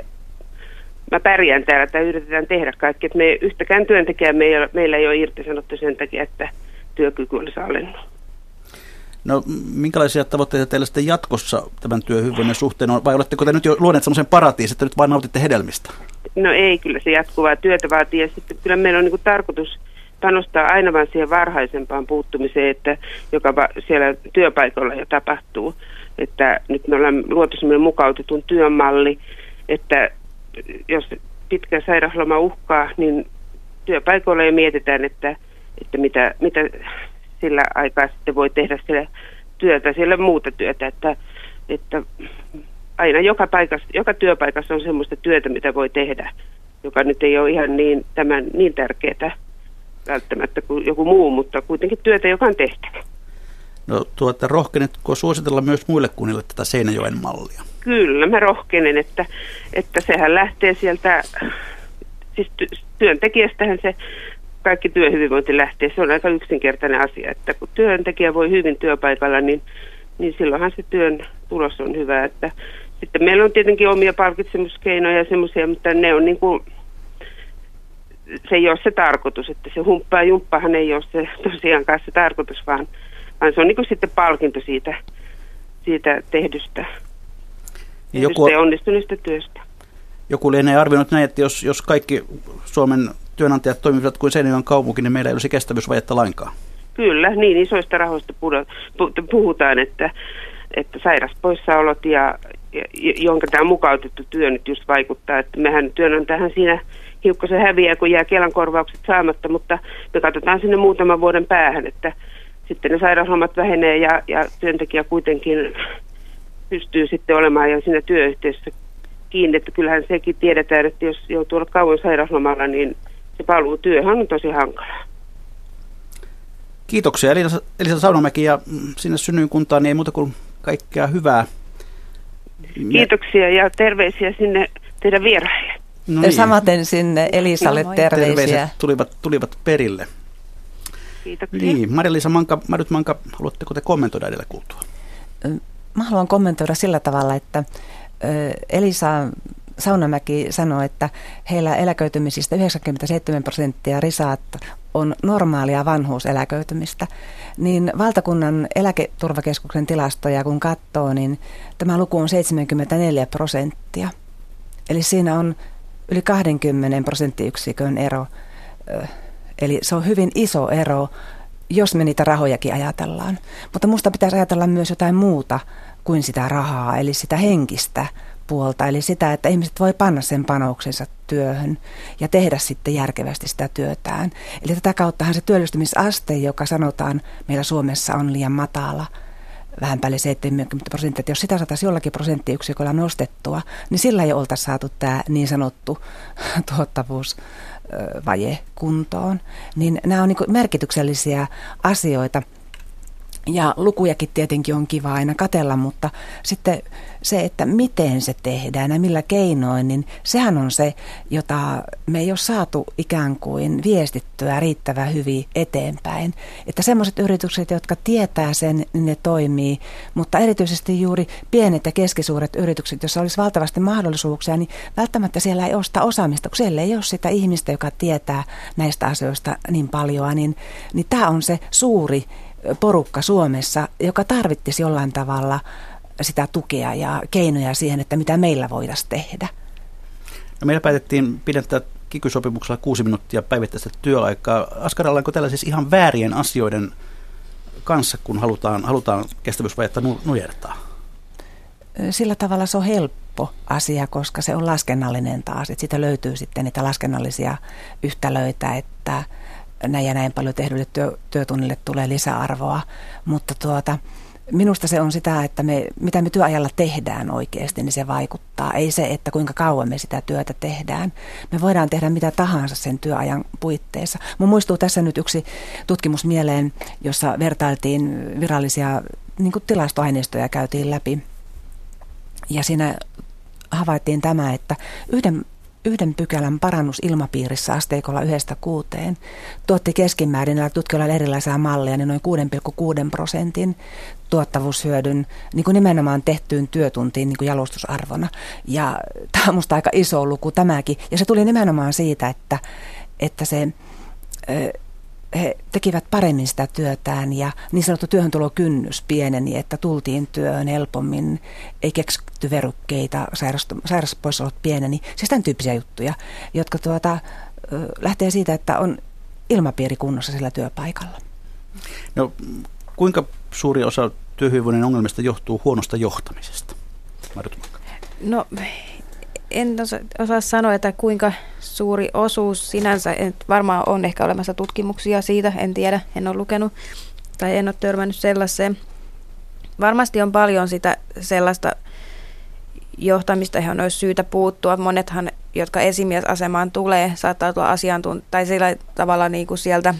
mä pärjään täällä tai yritetään tehdä kaikki. Että me yhtäkään työntekijää meillä, meillä ei ole irtisanottu sen takia, että työkyky olisi alennut. No minkälaisia tavoitteita teillä sitten jatkossa tämän työhyvinvoinnin suhteen on, vai oletteko te nyt jo luoneet sellaisen paratiisin, että nyt vain nautitte hedelmistä? No ei, kyllä se jatkuvaa työtä vaatii ja sitten kyllä meillä on niin tarkoitus panostaa aina vain siihen varhaisempaan puuttumiseen, että joka siellä työpaikalla jo tapahtuu. Että nyt me ollaan luotu sellainen mukautetun työmalli, että jos pitkä sairausloma uhkaa, niin työpaikoilla jo mietitään, että, että mitä, mitä sillä aikaa sitten voi tehdä siellä työtä, siellä muuta työtä, että, että aina joka, paikassa, joka työpaikassa on sellaista työtä, mitä voi tehdä, joka nyt ei ole ihan niin, tämän, niin tärkeää välttämättä kuin joku muu, mutta kuitenkin työtä, joka on tehtävä. No tuota, rohkenetko suositella myös muille kunnille tätä Seinäjoen mallia? Kyllä, mä rohkenen, että, että sehän lähtee sieltä, siis työntekijästähän se kaikki työhyvinvointi lähtee. Se on aika yksinkertainen asia, että kun työntekijä voi hyvin työpaikalla, niin, niin silloinhan se työn tulos on hyvä. Että, sitten meillä on tietenkin omia palkitsemuskeinoja ja semmoisia, mutta ne on niin kuin, se ei ole se tarkoitus, että se humppa ja jumppahan ei ole se tosiaankaan se tarkoitus, vaan, vaan se on niin kuin sitten palkinto siitä, siitä tehdystä, joku, tehdystä ja onnistuneesta työstä. Joku lienee arvioinut näin, että jos, jos kaikki Suomen työnantajat toimivat kuin Seinäjoen kaupunki, niin meillä ei olisi kestävyysvajetta lainkaan. Kyllä, niin isoista rahoista puhutaan, että, että sairaspoissaolot ja, ja jonka tämä mukautettu työ nyt just vaikuttaa, että mehän työnantajahan siinä hiukkasen häviää, kun jää Kelan korvaukset saamatta, mutta me katsotaan sinne muutaman vuoden päähän, että sitten ne sairauslomat vähenee ja, ja työntekijä kuitenkin pystyy sitten olemaan jo siinä työyhteisössä kiinni, että kyllähän sekin tiedetään, että jos joutuu olla kauan sairauslomalla, niin se paluutyöhän on tosi hankalaa. Kiitoksia Elisa, Elisa Saunamäki ja mm, sinne synnyinkuntaan niin ei muuta kuin kaikkea hyvää. Kiitoksia ja terveisiä sinne teidän vieraille. No niin. Samaten sinne Elisalle no, terveisiä. Terveiset tulivat, tulivat perille. Kiitoksia. Niin, Maria-Liisa Manka, Marit Manka, haluatteko te kommentoida edellä kuultua? Mä haluan kommentoida sillä tavalla, että Elisa Saunamäki sanoi, että heillä eläköitymisistä 97 prosenttia risaat on normaalia vanhuuseläköitymistä, niin valtakunnan eläketurvakeskuksen tilastoja kun katsoo, niin tämä luku on 74 prosenttia. Eli siinä on yli 20 prosenttiyksikön ero. Eli se on hyvin iso ero, jos me niitä rahojakin ajatellaan. Mutta minusta pitäisi ajatella myös jotain muuta kuin sitä rahaa, eli sitä henkistä puolta, eli sitä, että ihmiset voi panna sen panoksensa työhön ja tehdä sitten järkevästi sitä työtään. Eli tätä kauttahan se työllistymisaste, joka sanotaan meillä Suomessa on liian matala, vähän päälle 70 prosenttia, että jos sitä saataisiin jollakin prosenttiyksiköllä nostettua, niin sillä ei oltaisiin saatu tämä niin sanottu tuottavuusvaje kuntoon. Niin nämä on niin merkityksellisiä asioita, ja lukujakin tietenkin on kiva aina katella, mutta sitten se, että miten se tehdään ja millä keinoin, niin sehän on se, jota me ei ole saatu ikään kuin viestittyä riittävän hyvin eteenpäin. Että semmoiset yritykset, jotka tietää sen, niin ne toimii, mutta erityisesti juuri pienet ja keskisuuret yritykset, joissa olisi valtavasti mahdollisuuksia, niin välttämättä siellä ei osta osaamista, kun siellä ei ole sitä ihmistä, joka tietää näistä asioista niin paljon, niin, niin tämä on se suuri porukka Suomessa, joka tarvittisi jollain tavalla sitä tukea ja keinoja siihen, että mitä meillä voitaisiin tehdä. No meillä päätettiin pidentää kikysopimuksella kuusi minuuttia päivittäistä työaikaa. Askarallaanko tällä siis ihan väärien asioiden kanssa, kun halutaan, halutaan kestävyysvajetta nujertaa? Sillä tavalla se on helppo asia, koska se on laskennallinen taas. Että siitä löytyy sitten niitä laskennallisia yhtälöitä, että näin ja näin paljon tehdylle työ, työtunnille tulee lisäarvoa, mutta tuota, minusta se on sitä, että me, mitä me työajalla tehdään oikeasti, niin se vaikuttaa. Ei se, että kuinka kauan me sitä työtä tehdään. Me voidaan tehdä mitä tahansa sen työajan puitteissa. Mun muistuu tässä nyt yksi tutkimus mieleen, jossa vertailtiin virallisia niin tilastoaineistoja käytiin läpi. Ja siinä havaittiin tämä, että yhden yhden pykälän parannus ilmapiirissä asteikolla yhdestä kuuteen tuotti keskimäärin näillä tutkijoilla erilaisia malleja, niin noin 6,6 prosentin tuottavuushyödyn niin kuin nimenomaan tehtyyn työtuntiin niin kuin jalostusarvona. Ja tämä on minusta aika iso luku tämäkin. Ja se tuli nimenomaan siitä, että, että se he tekivät paremmin sitä työtään ja niin sanottu työhöntulokynnys pieneni, että tultiin työhön helpommin, ei keksitty verukkeita, sairauspoissaolot pieneni. Siis tämän tyyppisiä juttuja, jotka tuota, lähtee siitä, että on ilmapiiri kunnossa sillä työpaikalla. No, kuinka suuri osa työhyvinvoinnin ongelmista johtuu huonosta johtamisesta? No en osa, osaa sanoa, että kuinka suuri osuus sinänsä, varmaan on ehkä olemassa tutkimuksia siitä, en tiedä, en ole lukenut tai en ole törmännyt sellaiseen. Varmasti on paljon sitä sellaista johtamista, johon olisi syytä puuttua. Monethan, jotka esimiesasemaan tulee, saattaa tulla asiantunt- tai sillä tavalla niin kuin sieltä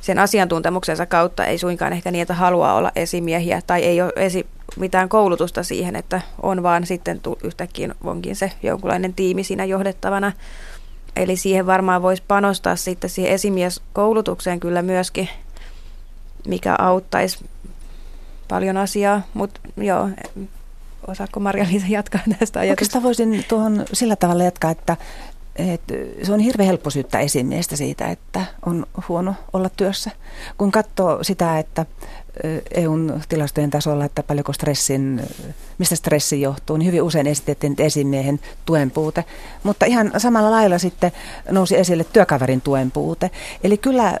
sen asiantuntemuksensa kautta ei suinkaan ehkä niitä halua olla esimiehiä tai ei ole esi- mitään koulutusta siihen, että on vaan sitten yhtäkkiä onkin se jonkunlainen tiimi siinä johdettavana. Eli siihen varmaan voisi panostaa sitten siihen esimieskoulutukseen kyllä myöskin, mikä auttaisi paljon asiaa, mutta joo, osaako Marja-Liisa jatkaa tästä ajatusta? Oikeastaan voisin tuohon sillä tavalla jatkaa, että, että se on hirveän helppo syyttää esimiestä siitä, että on huono olla työssä. Kun katsoo sitä, että EUn tilastojen tasolla, että paljonko stressin, mistä stressi johtuu, niin hyvin usein esitettiin esimiehen tuen puute. Mutta ihan samalla lailla sitten nousi esille työkaverin tuen puute. Eli kyllä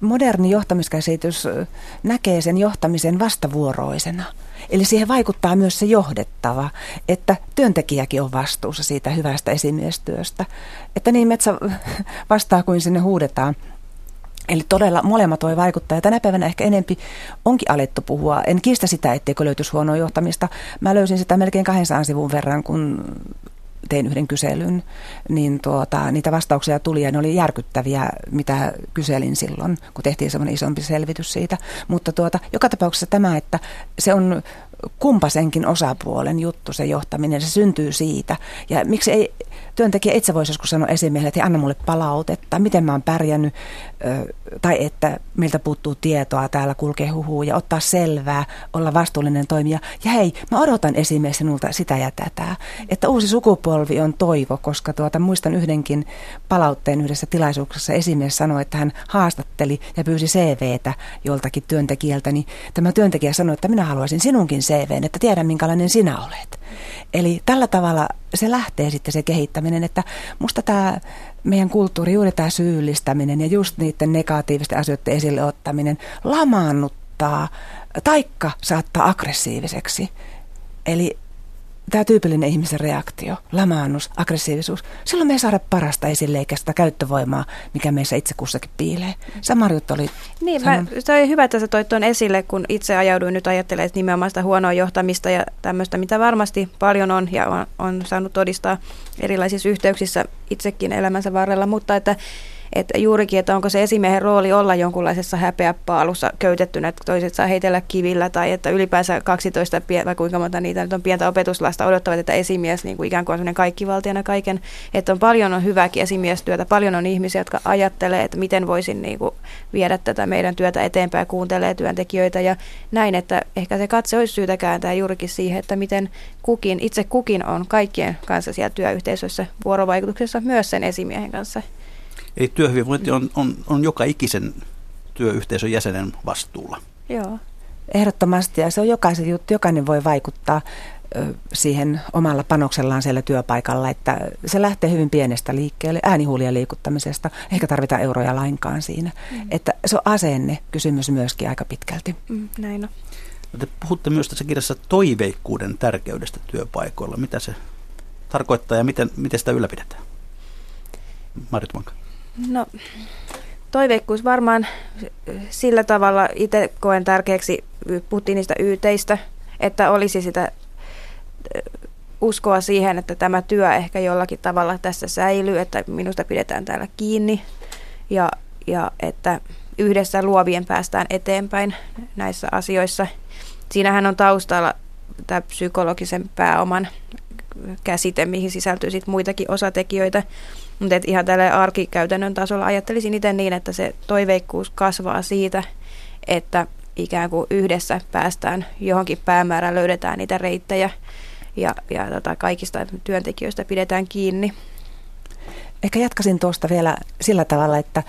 moderni johtamiskäsitys näkee sen johtamisen vastavuoroisena. Eli siihen vaikuttaa myös se johdettava, että työntekijäkin on vastuussa siitä hyvästä esimiestyöstä. Että niin metsä vastaa kuin sinne huudetaan. Eli todella molemmat voi vaikuttaa. Ja tänä päivänä ehkä enempi onkin alettu puhua. En kiistä sitä, etteikö löytyisi huonoa johtamista. Mä löysin sitä melkein 200 sivun verran, kun tein yhden kyselyn, niin tuota, niitä vastauksia tuli ja ne oli järkyttäviä, mitä kyselin silloin, kun tehtiin semmoinen isompi selvitys siitä. Mutta tuota, joka tapauksessa tämä, että se on kumpasenkin osapuolen juttu se johtaminen, se syntyy siitä. Ja miksi ei työntekijä itse voisi joskus sanoa esimiehelle, että anna mulle palautetta, miten mä oon pärjännyt, tai että miltä puuttuu tietoa, täällä kulkee huhuu, ja ottaa selvää, olla vastuullinen toimija. Ja hei, mä odotan esimies sinulta sitä ja tätä. Että uusi sukupolvi on toivo, koska tuota, muistan yhdenkin palautteen yhdessä tilaisuuksessa esimies sanoi, että hän haastatteli ja pyysi CVtä joltakin työntekijältä, niin tämä työntekijä sanoi, että minä haluaisin sinunkin CVn, että tiedän minkälainen sinä olet. Eli tällä tavalla se lähtee sitten se kehittäminen, että musta tämä meidän kulttuuri, juuri tämä syyllistäminen ja just niiden negatiivisten asioiden esille ottaminen lamaannuttaa, taikka saattaa aggressiiviseksi. Eli tämä tyypillinen ihmisen reaktio, lamaannus, aggressiivisuus, silloin me ei saada parasta esille eikä sitä käyttövoimaa, mikä meissä itse kussakin piilee. Sama juttu oli... Niin, mä, se oli hyvä, että sä toit tuon esille, kun itse ajauduin nyt ajattelemaan nimenomaan sitä huonoa johtamista ja tämmöistä, mitä varmasti paljon on ja on, on saanut todistaa erilaisissa yhteyksissä itsekin elämänsä varrella, mutta että että juurikin, että onko se esimiehen rooli olla jonkunlaisessa häpeäpaalussa köytettynä, että toiset saa heitellä kivillä tai että ylipäänsä 12, vai kuinka monta niitä nyt on pientä opetuslasta odottavat, että esimies niin kuin ikään kuin on sellainen kaikkivaltiana kaiken, että on paljon on hyvääkin esimiestyötä, paljon on ihmisiä, jotka ajattelee, että miten voisin niin kuin viedä tätä meidän työtä eteenpäin, kuuntelee työntekijöitä ja näin, että ehkä se katse olisi syytä kääntää juurikin siihen, että miten kukin, itse kukin on kaikkien kanssa siellä työyhteisössä vuorovaikutuksessa myös sen esimiehen kanssa. Eli työhyvinvointi on, on, on joka ikisen työyhteisön jäsenen vastuulla. Joo. Ehdottomasti, ja se on jokaisen juttu, jokainen voi vaikuttaa siihen omalla panoksellaan siellä työpaikalla, että se lähtee hyvin pienestä liikkeelle, äänihuulien liikuttamisesta, ehkä tarvitaan euroja lainkaan siinä. Mm. Että se on asenne kysymys myöskin aika pitkälti. Mm, näin on. Te puhutte myös tässä kirjassa toiveikkuuden tärkeydestä työpaikoilla. Mitä se tarkoittaa ja miten, miten sitä ylläpidetään? Marit Manka. No, toiveikkuus varmaan sillä tavalla itse koen tärkeäksi, puhuttiin niistäyyteistä, että olisi sitä uskoa siihen, että tämä työ ehkä jollakin tavalla tässä säilyy, että minusta pidetään täällä kiinni ja, ja että yhdessä luovien päästään eteenpäin näissä asioissa. Siinähän on taustalla tämä psykologisen pääoman käsite, mihin sisältyy sit muitakin osatekijöitä. Mutta ihan tällä arkikäytännön tasolla ajattelisin itse niin, että se toiveikkuus kasvaa siitä, että ikään kuin yhdessä päästään johonkin päämäärään, löydetään niitä reittejä ja, ja tota, kaikista työntekijöistä pidetään kiinni. Ehkä jatkasin tuosta vielä sillä tavalla, että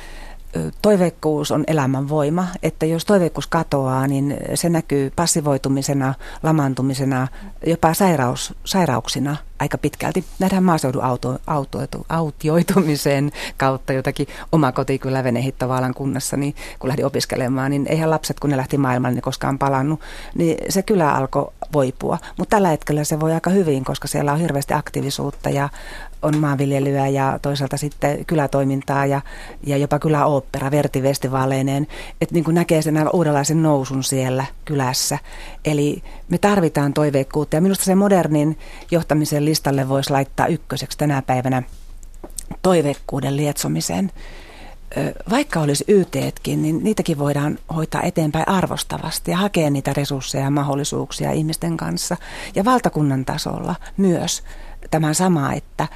toiveikkuus on elämän voima, että jos toiveikkuus katoaa, niin se näkyy passivoitumisena, lamaantumisena, jopa sairaus, sairauksina aika pitkälti. Nähdään maaseudun auto, auto, autioitumisen kautta jotakin oma kotikylä Venehittovaalan kunnassa, niin kun lähdin opiskelemaan, niin eihän lapset, kun ne lähti maailmalle, niin koskaan palannut, niin se kylä alkoi voipua. Mutta tällä hetkellä se voi aika hyvin, koska siellä on hirveästi aktiivisuutta ja on maanviljelyä ja toisaalta sitten kylätoimintaa ja, ja jopa kyläooppera vertivestivaaleineen, että niin näkee sen uudenlaisen nousun siellä kylässä. Eli me tarvitaan toiveikkuutta ja minusta se modernin johtamisen listalle voisi laittaa ykköseksi tänä päivänä toiveikkuuden lietsomisen. Vaikka olisi YTetkin, niin niitäkin voidaan hoitaa eteenpäin arvostavasti ja hakea niitä resursseja ja mahdollisuuksia ihmisten kanssa. Ja valtakunnan tasolla myös tämän sama, että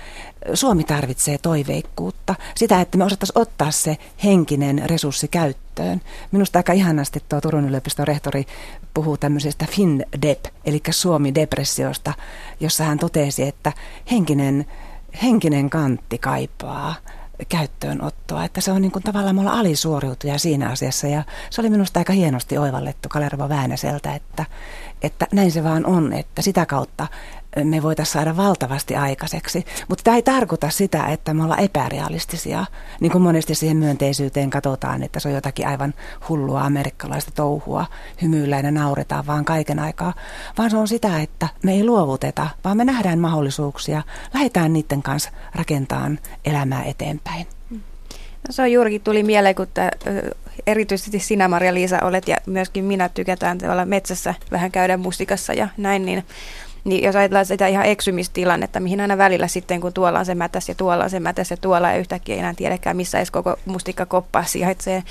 Suomi tarvitsee toiveikkuutta, sitä, että me osattaisiin ottaa se henkinen resurssi käyttöön. Minusta aika ihanasti tuo Turun yliopiston rehtori puhuu tämmöisestä FinDep, eli Suomi-depressiosta, jossa hän totesi, että henkinen, henkinen kantti kaipaa käyttöönottoa, että se on niin kuin tavallaan me ollaan alisuoriutuja siinä asiassa ja se oli minusta aika hienosti oivallettu Kalervo Väänäseltä, että, että näin se vaan on, että sitä kautta me voitaisiin saada valtavasti aikaiseksi. Mutta tämä ei tarkoita sitä, että me ollaan epärealistisia. Niin kuin monesti siihen myönteisyyteen katsotaan, että se on jotakin aivan hullua amerikkalaista touhua, hymyillään ja nauretaan vaan kaiken aikaa. Vaan se on sitä, että me ei luovuteta, vaan me nähdään mahdollisuuksia, lähdetään niiden kanssa rakentamaan elämää eteenpäin. No se on juurikin tuli mieleen, kun tämä, erityisesti sinä Maria-Liisa olet ja myöskin minä tykätään tavallaan metsässä vähän käydä mustikassa ja näin, niin niin jos ajatellaan sitä ihan eksymistilannetta, mihin aina välillä sitten, kun tuolla on se mätäs ja tuolla on se mätäs ja tuolla ja yhtäkkiä ei enää tiedäkään, missä edes koko mustikkakoppa sijaitsee,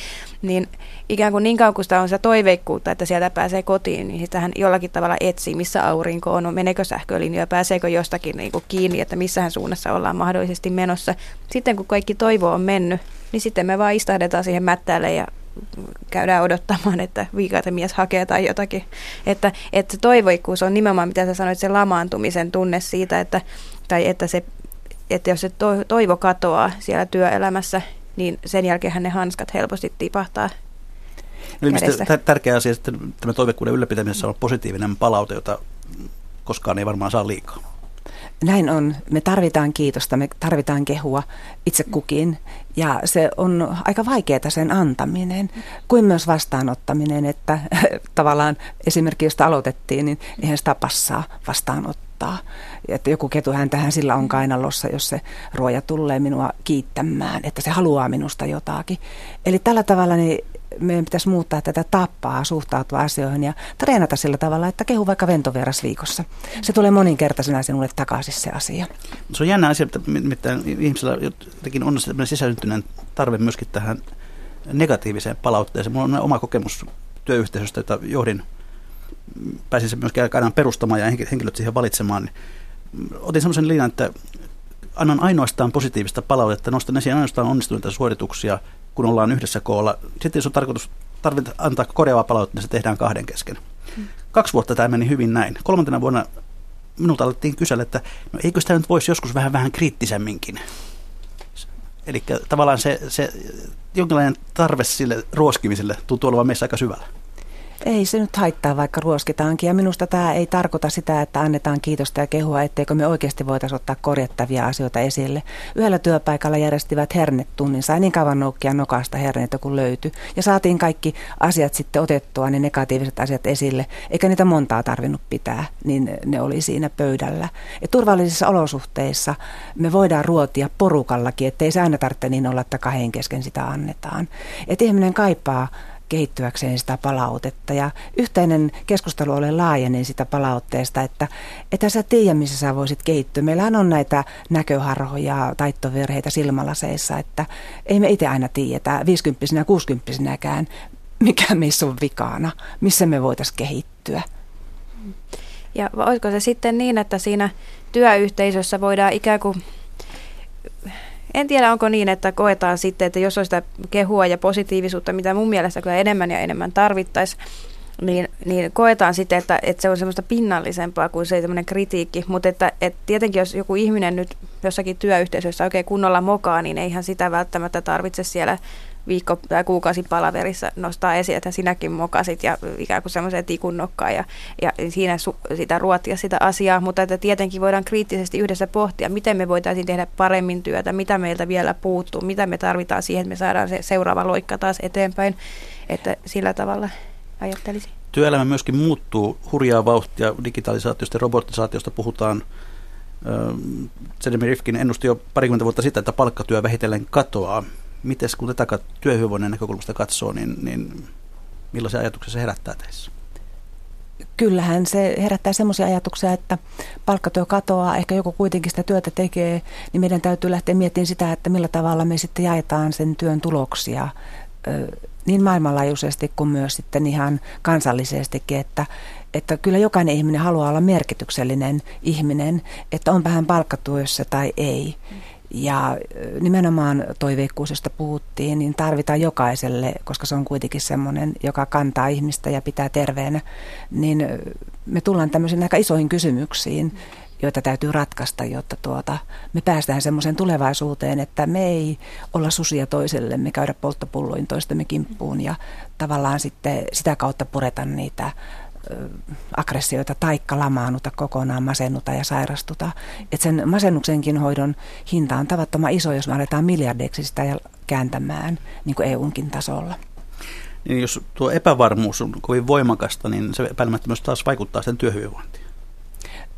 niin ikään kuin niin kauan kuin sitä on sitä toiveikkuutta, että sieltä pääsee kotiin, niin sitähän jollakin tavalla etsii, missä aurinko on, meneekö sähkölinjoja, pääseekö jostakin niin kuin kiinni, että missähän suunnassa ollaan mahdollisesti menossa. Sitten kun kaikki toivo on mennyt, niin sitten me vaan istahdetaan siihen mättäälle ja käydään odottamaan, että mies hakee tai jotakin. Että, että toivoikkuus on nimenomaan, mitä sä sanoit, se lamaantumisen tunne siitä, että, tai että, se, että jos se toivo katoaa siellä työelämässä, niin sen jälkeen ne hanskat helposti tipahtaa Ilmeisesti tärkeä asia, että tämä toiveikkuuden ylläpitämisessä on positiivinen palaute, jota koskaan ei varmaan saa liikaa. Näin on. Me tarvitaan kiitosta, me tarvitaan kehua itse kukin. Ja se on aika vaikeaa sen antaminen, kuin myös vastaanottaminen, että tavallaan esimerkiksi josta aloitettiin, niin eihän sitä passaa vastaanottaa. Että joku ketu tähän sillä on kainalossa, jos se ruoja tulee minua kiittämään, että se haluaa minusta jotakin. Eli tällä tavalla niin meidän pitäisi muuttaa tätä tappaa suhtautua asioihin ja treenata sillä tavalla, että kehu vaikka ventovieras viikossa. Se tulee moninkertaisena sinulle takaisin se asia. Se on jännä asia, että ihmisellä jotenkin on sisäsyntyneen tarve myöskin tähän negatiiviseen palautteeseen. Minulla on oma kokemus työyhteisöstä, jota johdin, pääsin sen myöskin aikanaan perustamaan ja henkilöt siihen valitsemaan. Otin sellaisen linjan, että annan ainoastaan positiivista palautetta, nostan esiin ainoastaan onnistuneita suorituksia, kun ollaan yhdessä koolla. Sitten jos on tarkoitus tarvita antaa korjaavaa palautetta, niin se tehdään kahden kesken. Hmm. Kaksi vuotta tämä meni hyvin näin. Kolmantena vuonna minulta alettiin kysellä, että no eikö sitä nyt voisi joskus vähän vähän kriittisemminkin. Eli tavallaan se, se jonkinlainen tarve sille ruoskimiselle tuntuu olevan meissä aika syvällä. Ei se nyt haittaa, vaikka ruoskitaankin. Ja minusta tämä ei tarkoita sitä, että annetaan kiitosta ja kehua, etteikö me oikeasti voitaisiin ottaa korjattavia asioita esille. Yhdellä työpaikalla järjestivät hernetunnin. Sai niin kauan noukkia nokasta herneitä kun löytyi. Ja saatiin kaikki asiat sitten otettua, ne negatiiviset asiat esille. Eikä niitä montaa tarvinnut pitää, niin ne oli siinä pöydällä. Ja turvallisissa olosuhteissa me voidaan ruotia porukallakin, ettei se aina tarvitse niin olla, että kahden kesken sitä annetaan. Että ihminen kaipaa kehittyäkseen sitä palautetta. Ja yhteinen keskustelu oli laajeni sitä palautteesta, että että sä tiedä, missä sä voisit kehittyä. Meillähän on näitä näköharhoja, taittovirheitä silmälaseissa, että ei me itse aina tiedetä, 50 ja 60 mikä meissä on vikana, missä me voitaisiin kehittyä. Ja olisiko se sitten niin, että siinä työyhteisössä voidaan ikään kuin en tiedä, onko niin, että koetaan sitten, että jos on sitä kehua ja positiivisuutta, mitä mun mielestä kyllä enemmän ja enemmän tarvittaisiin, niin, niin koetaan sitten, että, että se on semmoista pinnallisempaa kuin se semmoinen kritiikki. Mutta että, että tietenkin jos joku ihminen nyt jossakin työyhteisössä oikein kunnolla mokaa, niin eihän sitä välttämättä tarvitse siellä viikko- tai kuukausi palaverissa nostaa esiin, että sinäkin mokasit ja ikään kuin semmoiseen tikun nokkaan ja, ja siinä su- sitä ruotia sitä asiaa, mutta että tietenkin voidaan kriittisesti yhdessä pohtia, miten me voitaisiin tehdä paremmin työtä, mitä meiltä vielä puuttuu, mitä me tarvitaan siihen, että me saadaan se seuraava loikka taas eteenpäin, että sillä tavalla ajattelisin. Työelämä myöskin muuttuu hurjaa vauhtia, digitalisaatiosta ja robotisaatiosta puhutaan. Jeremy Rifkin ennusti jo parikymmentä vuotta sitten, että palkkatyö vähitellen katoaa. Miten kun tätä työhyvinvoinnin näkökulmasta katsoo, niin, niin millaisia ajatuksia se herättää teissä? Kyllähän se herättää semmoisia ajatuksia, että palkkatyö katoaa, ehkä joku kuitenkin sitä työtä tekee, niin meidän täytyy lähteä miettimään sitä, että millä tavalla me sitten jaetaan sen työn tuloksia niin maailmanlaajuisesti kuin myös sitten ihan kansallisestikin, että, että kyllä jokainen ihminen haluaa olla merkityksellinen ihminen, että on vähän palkkatyössä tai ei. Ja nimenomaan toiveikkuus, josta puhuttiin, niin tarvitaan jokaiselle, koska se on kuitenkin semmoinen, joka kantaa ihmistä ja pitää terveenä, niin me tullaan tämmöisiin aika isoihin kysymyksiin, joita täytyy ratkaista, jotta tuota, me päästään semmoiseen tulevaisuuteen, että me ei olla susia toisellemme, käydä polttopulloin toistemme kimppuun ja tavallaan sitten sitä kautta pureta niitä aggressioita taikka lamaannuta kokonaan, masennuta ja sairastuta. Et sen masennuksenkin hoidon hinta on tavattoman iso, jos me aletaan miljardeiksi sitä kääntämään niin kuin EUnkin tasolla. Niin jos tuo epävarmuus on kovin voimakasta, niin se epäilemättä myös taas vaikuttaa sen työhyvinvointiin.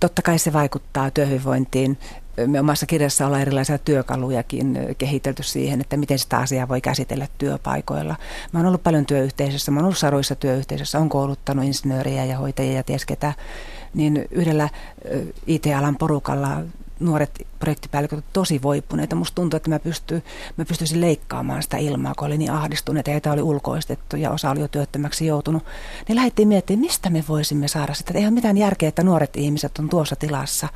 Totta kai se vaikuttaa työhyvinvointiin. Me omassa kirjassa ollaan erilaisia työkalujakin kehitelty siihen, että miten sitä asiaa voi käsitellä työpaikoilla. Mä oon ollut paljon työyhteisössä, mä oon ollut saroissa työyhteisössä, on kouluttanut insinööriä ja hoitajia ja ties ketä. Niin yhdellä IT-alan porukalla nuoret projektipäälliköt ovat tosi voipuneita. Musta tuntuu, että mä, pysty, mä pystyisin leikkaamaan sitä ilmaa, kun oli niin ahdistuneita ja oli ulkoistettu ja osa oli jo työttömäksi joutunut. Niin lähdettiin miettimään, mistä me voisimme saada sitä. Ei ole mitään järkeä, että nuoret ihmiset on tuossa tilassa.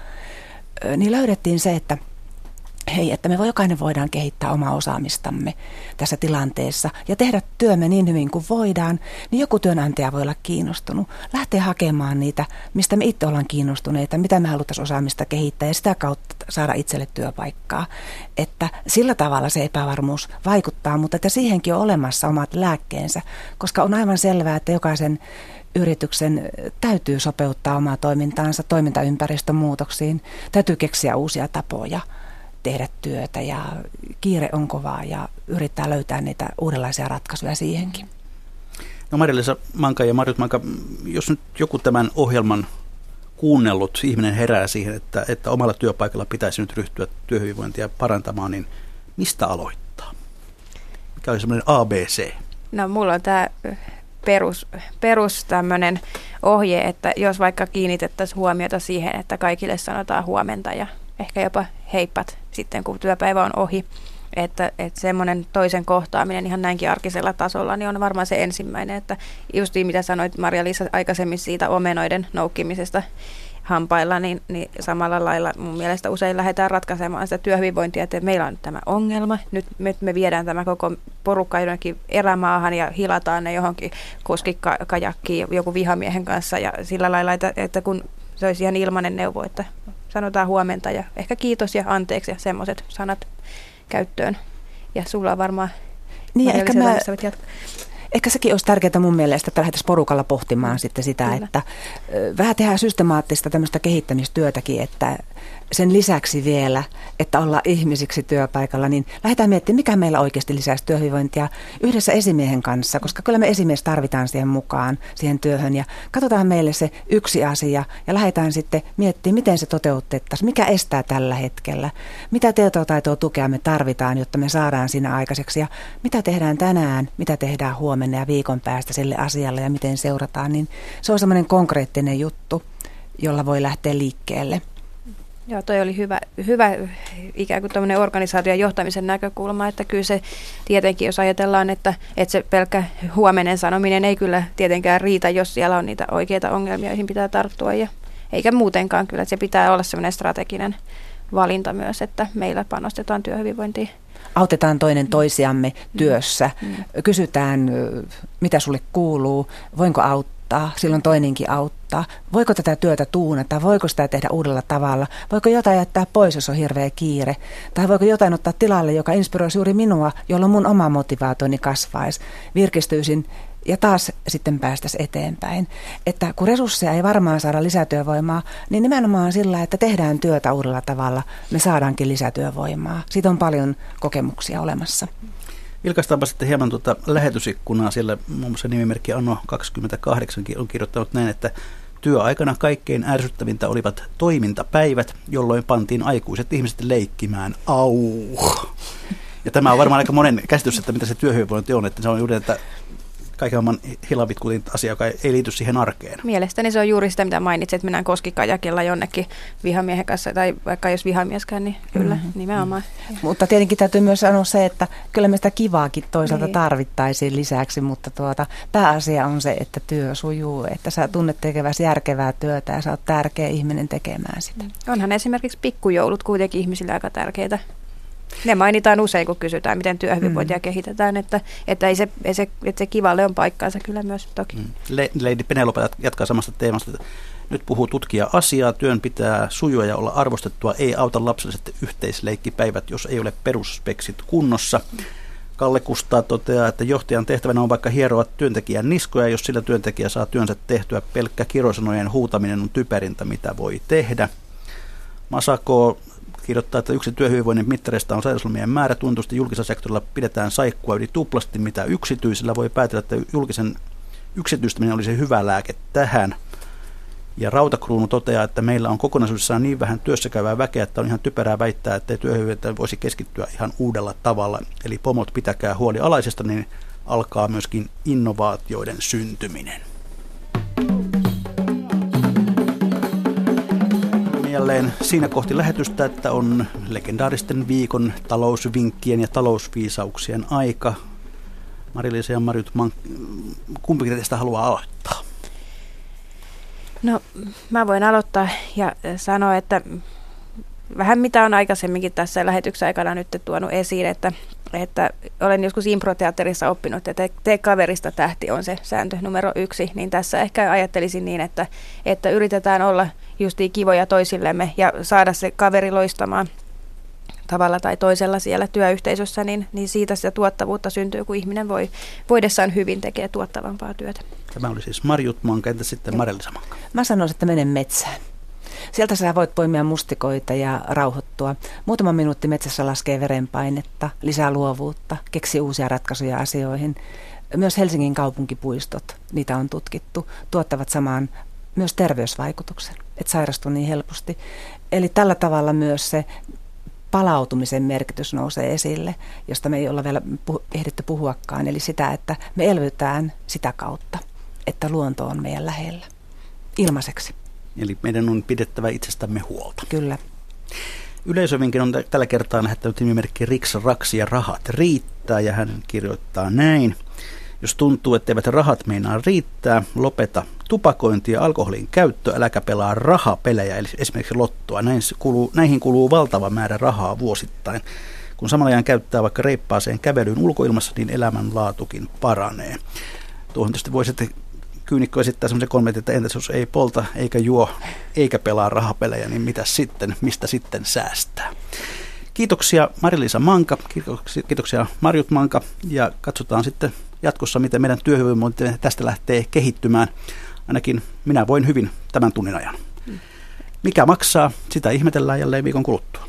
Niin löydettiin se, että hei, että me voi, jokainen voidaan kehittää omaa osaamistamme tässä tilanteessa ja tehdä työmme niin hyvin kuin voidaan, niin joku työnantaja voi olla kiinnostunut. Lähteä hakemaan niitä, mistä me itse ollaan kiinnostuneita, mitä me haluttaisiin osaamista kehittää ja sitä kautta saada itselle työpaikkaa. Että sillä tavalla se epävarmuus vaikuttaa, mutta että siihenkin on olemassa omat lääkkeensä, koska on aivan selvää, että jokaisen yrityksen täytyy sopeuttaa omaa toimintaansa toimintaympäristön muutoksiin, täytyy keksiä uusia tapoja – tehdä työtä ja kiire on kovaa ja yrittää löytää niitä uudenlaisia ratkaisuja siihenkin. No Marilisa Manka ja Marjut Manka, jos nyt joku tämän ohjelman kuunnellut ihminen herää siihen, että, että omalla työpaikalla pitäisi nyt ryhtyä työhyvinvointia parantamaan, niin mistä aloittaa? Mikä oli semmoinen ABC? No mulla on tämä perus, perus tämmöinen ohje, että jos vaikka kiinnitettäisiin huomiota siihen, että kaikille sanotaan huomenta ja ehkä jopa heippat sitten, kun työpäivä on ohi. Että, että semmoinen toisen kohtaaminen ihan näinkin arkisella tasolla niin on varmaan se ensimmäinen. Että just niin, mitä sanoit Maria-Liisa aikaisemmin siitä omenoiden noukkimisesta hampailla, niin, niin samalla lailla mun mielestä usein lähdetään ratkaisemaan sitä työhyvinvointia, että meillä on tämä ongelma, nyt, nyt me viedään tämä koko porukka jonnekin erämaahan ja hilataan ne johonkin koskikajakkiin joku vihamiehen kanssa ja sillä lailla, että, että kun se olisi ihan ilmainen neuvo, että sanotaan huomenta ja ehkä kiitos ja anteeksi ja semmoiset sanat käyttöön. Ja sulla on varmaan... Niin, ehkä mä, Ehkä sekin olisi tärkeää mun mielestä, että lähdettäisiin porukalla pohtimaan mm. sitten sitä, Kyllä. että vähän tehdään systemaattista tämmöistä kehittämistyötäkin, että sen lisäksi vielä, että olla ihmisiksi työpaikalla, niin lähdetään miettimään, mikä meillä oikeasti lisäisi työhyvinvointia yhdessä esimiehen kanssa, koska kyllä me esimies tarvitaan siihen mukaan, siihen työhön. Ja katsotaan meille se yksi asia ja lähdetään sitten miettimään, miten se toteutettaisiin, mikä estää tällä hetkellä, mitä tietotaitoa tukea me tarvitaan, jotta me saadaan siinä aikaiseksi ja mitä tehdään tänään, mitä tehdään huomenna ja viikon päästä sille asialle ja miten seurataan, niin se on semmoinen konkreettinen juttu, jolla voi lähteä liikkeelle. Joo, toi oli hyvä, hyvä ikään kuin tämmöinen organisaation johtamisen näkökulma, että kyllä se tietenkin, jos ajatellaan, että, että se pelkkä huomenen sanominen ei kyllä tietenkään riitä, jos siellä on niitä oikeita ongelmia, joihin pitää tarttua, ja, eikä muutenkaan. Kyllä, että se pitää olla semmoinen strateginen valinta myös, että meillä panostetaan työhyvinvointiin. autetaan toinen toisiamme työssä, kysytään, mitä sulle kuuluu, voinko auttaa, silloin toinenkin auttaa. Voiko tätä työtä tuunata, voiko sitä tehdä uudella tavalla, voiko jotain jättää pois, jos on hirveä kiire, tai voiko jotain ottaa tilalle, joka inspiroisi juuri minua, jolloin mun oma motivaationi kasvaisi, virkistyisin ja taas sitten päästäisiin eteenpäin. Että kun resursseja ei varmaan saada lisätyövoimaa, niin nimenomaan sillä, että tehdään työtä uudella tavalla, me saadaankin lisätyövoimaa. Siitä on paljon kokemuksia olemassa. Vilkaistaanpa sitten hieman tuota lähetysikkunaa. Siellä muun muassa nimimerkki Anno 28 on kirjoittanut näin, että työaikana kaikkein ärsyttävintä olivat toimintapäivät, jolloin pantiin aikuiset ihmiset leikkimään. Au! Ja tämä on varmaan aika monen käsitys, että mitä se työhyvinvointi on, että se on juuri, että kaiken maailman hilavitkutin asia, joka ei liity siihen arkeen. Mielestäni se on juuri sitä, mitä mainitsit, että mennään koskikajakilla jonnekin vihamiehen kanssa, tai vaikka jos vihamieskään, niin kyllä, mm-hmm. nimenomaan. Mm-hmm. Mutta tietenkin täytyy myös sanoa se, että kyllä me sitä kivaakin toisaalta niin. tarvittaisiin lisäksi, mutta tuota, pääasia on se, että työ sujuu, että sä tunnet tekeväsi järkevää työtä ja sä oot tärkeä ihminen tekemään sitä. Onhan esimerkiksi pikkujoulut kuitenkin ihmisille aika tärkeitä. Ne mainitaan usein, kun kysytään, miten työhyvinvointia mm. kehitetään, että, että, ei se, ei se, että se kivalle on paikkaansa kyllä myös toki. Mm. Lady Penelope jatkaa samasta teemasta. Nyt puhuu tutkija asiaa, työn pitää sujua ja olla arvostettua, ei auta lapselliset yhteisleikkipäivät, jos ei ole perusspeksit kunnossa. Kalle Kustaa toteaa, että johtajan tehtävänä on vaikka hieroa työntekijän niskoja, jos sillä työntekijä saa työnsä tehtyä. Pelkkä kirosanojen huutaminen on typerintä, mitä voi tehdä. Masako kirjoittaa, että yksi työhyvinvoinnin mittareista on sairauslomien määrä. Tuntusti julkisella sektorilla pidetään saikkua yli tuplasti, mitä yksityisellä voi päätellä, että julkisen yksityistäminen olisi hyvä lääke tähän. Ja Rautakruunu toteaa, että meillä on kokonaisuudessaan niin vähän työssäkäyvää väkeä, että on ihan typerää väittää, että työhyvinvointi voisi keskittyä ihan uudella tavalla. Eli pomot pitäkää huoli alaisesta, niin alkaa myöskin innovaatioiden syntyminen. Jälleen siinä kohti lähetystä, että on legendaaristen viikon talousvinkkien ja talousviisauksien aika. Marilisa ja Marjut, kumpikin teistä haluaa aloittaa? No, mä voin aloittaa ja sanoa, että vähän mitä on aikaisemminkin tässä lähetyksen aikana nyt tuonut esiin, että, että olen joskus improteatterissa oppinut, että tee kaverista tähti on se sääntö numero yksi, niin tässä ehkä ajattelisin niin, että, että yritetään olla justiin kivoja toisillemme ja saada se kaveri loistamaan tavalla tai toisella siellä työyhteisössä, niin, niin siitä sitä tuottavuutta syntyy, kun ihminen voi voidessaan hyvin tekee tuottavampaa työtä. Tämä oli siis Marjut Manka, entä sitten Marelisa Manka? Mä sanoisin, että menen metsään. Sieltä sä voit poimia mustikoita ja rauhoittua. Muutama minuutti metsässä laskee verenpainetta, lisää luovuutta, keksi uusia ratkaisuja asioihin. Myös Helsingin kaupunkipuistot, niitä on tutkittu, tuottavat samaan myös terveysvaikutuksen, että sairastuu niin helposti. Eli tällä tavalla myös se palautumisen merkitys nousee esille, josta me ei olla vielä puh- ehditty puhuakaan. Eli sitä, että me elvytään sitä kautta, että luonto on meidän lähellä ilmaiseksi. Eli meidän on pidettävä itsestämme huolta. Kyllä. Yleisövinkin on tällä kertaa lähettänyt nimimerkki Riks Raksi ja rahat riittää ja hän kirjoittaa näin. Jos tuntuu, etteivät rahat meinaa riittää, lopeta tupakointi ja alkoholin käyttö, äläkä pelaa rahapelejä, eli esimerkiksi lottoa. Näin kuluu, näihin kuluu valtava määrä rahaa vuosittain. Kun samalla ajan käyttää vaikka reippaaseen kävelyyn ulkoilmassa, niin elämänlaatukin paranee. Tuohon tietysti voisi kyynikko esittää semmoisen kommentin, että entäs jos ei polta, eikä juo, eikä pelaa rahapelejä, niin mitä sitten, mistä sitten säästää. Kiitoksia Marilisa Manka, kiitoksia Marjut Manka ja katsotaan sitten jatkossa, miten meidän työhyvinvointi tästä lähtee kehittymään. Ainakin minä voin hyvin tämän tunnin ajan. Mikä maksaa, sitä ihmetellään jälleen viikon kuluttua.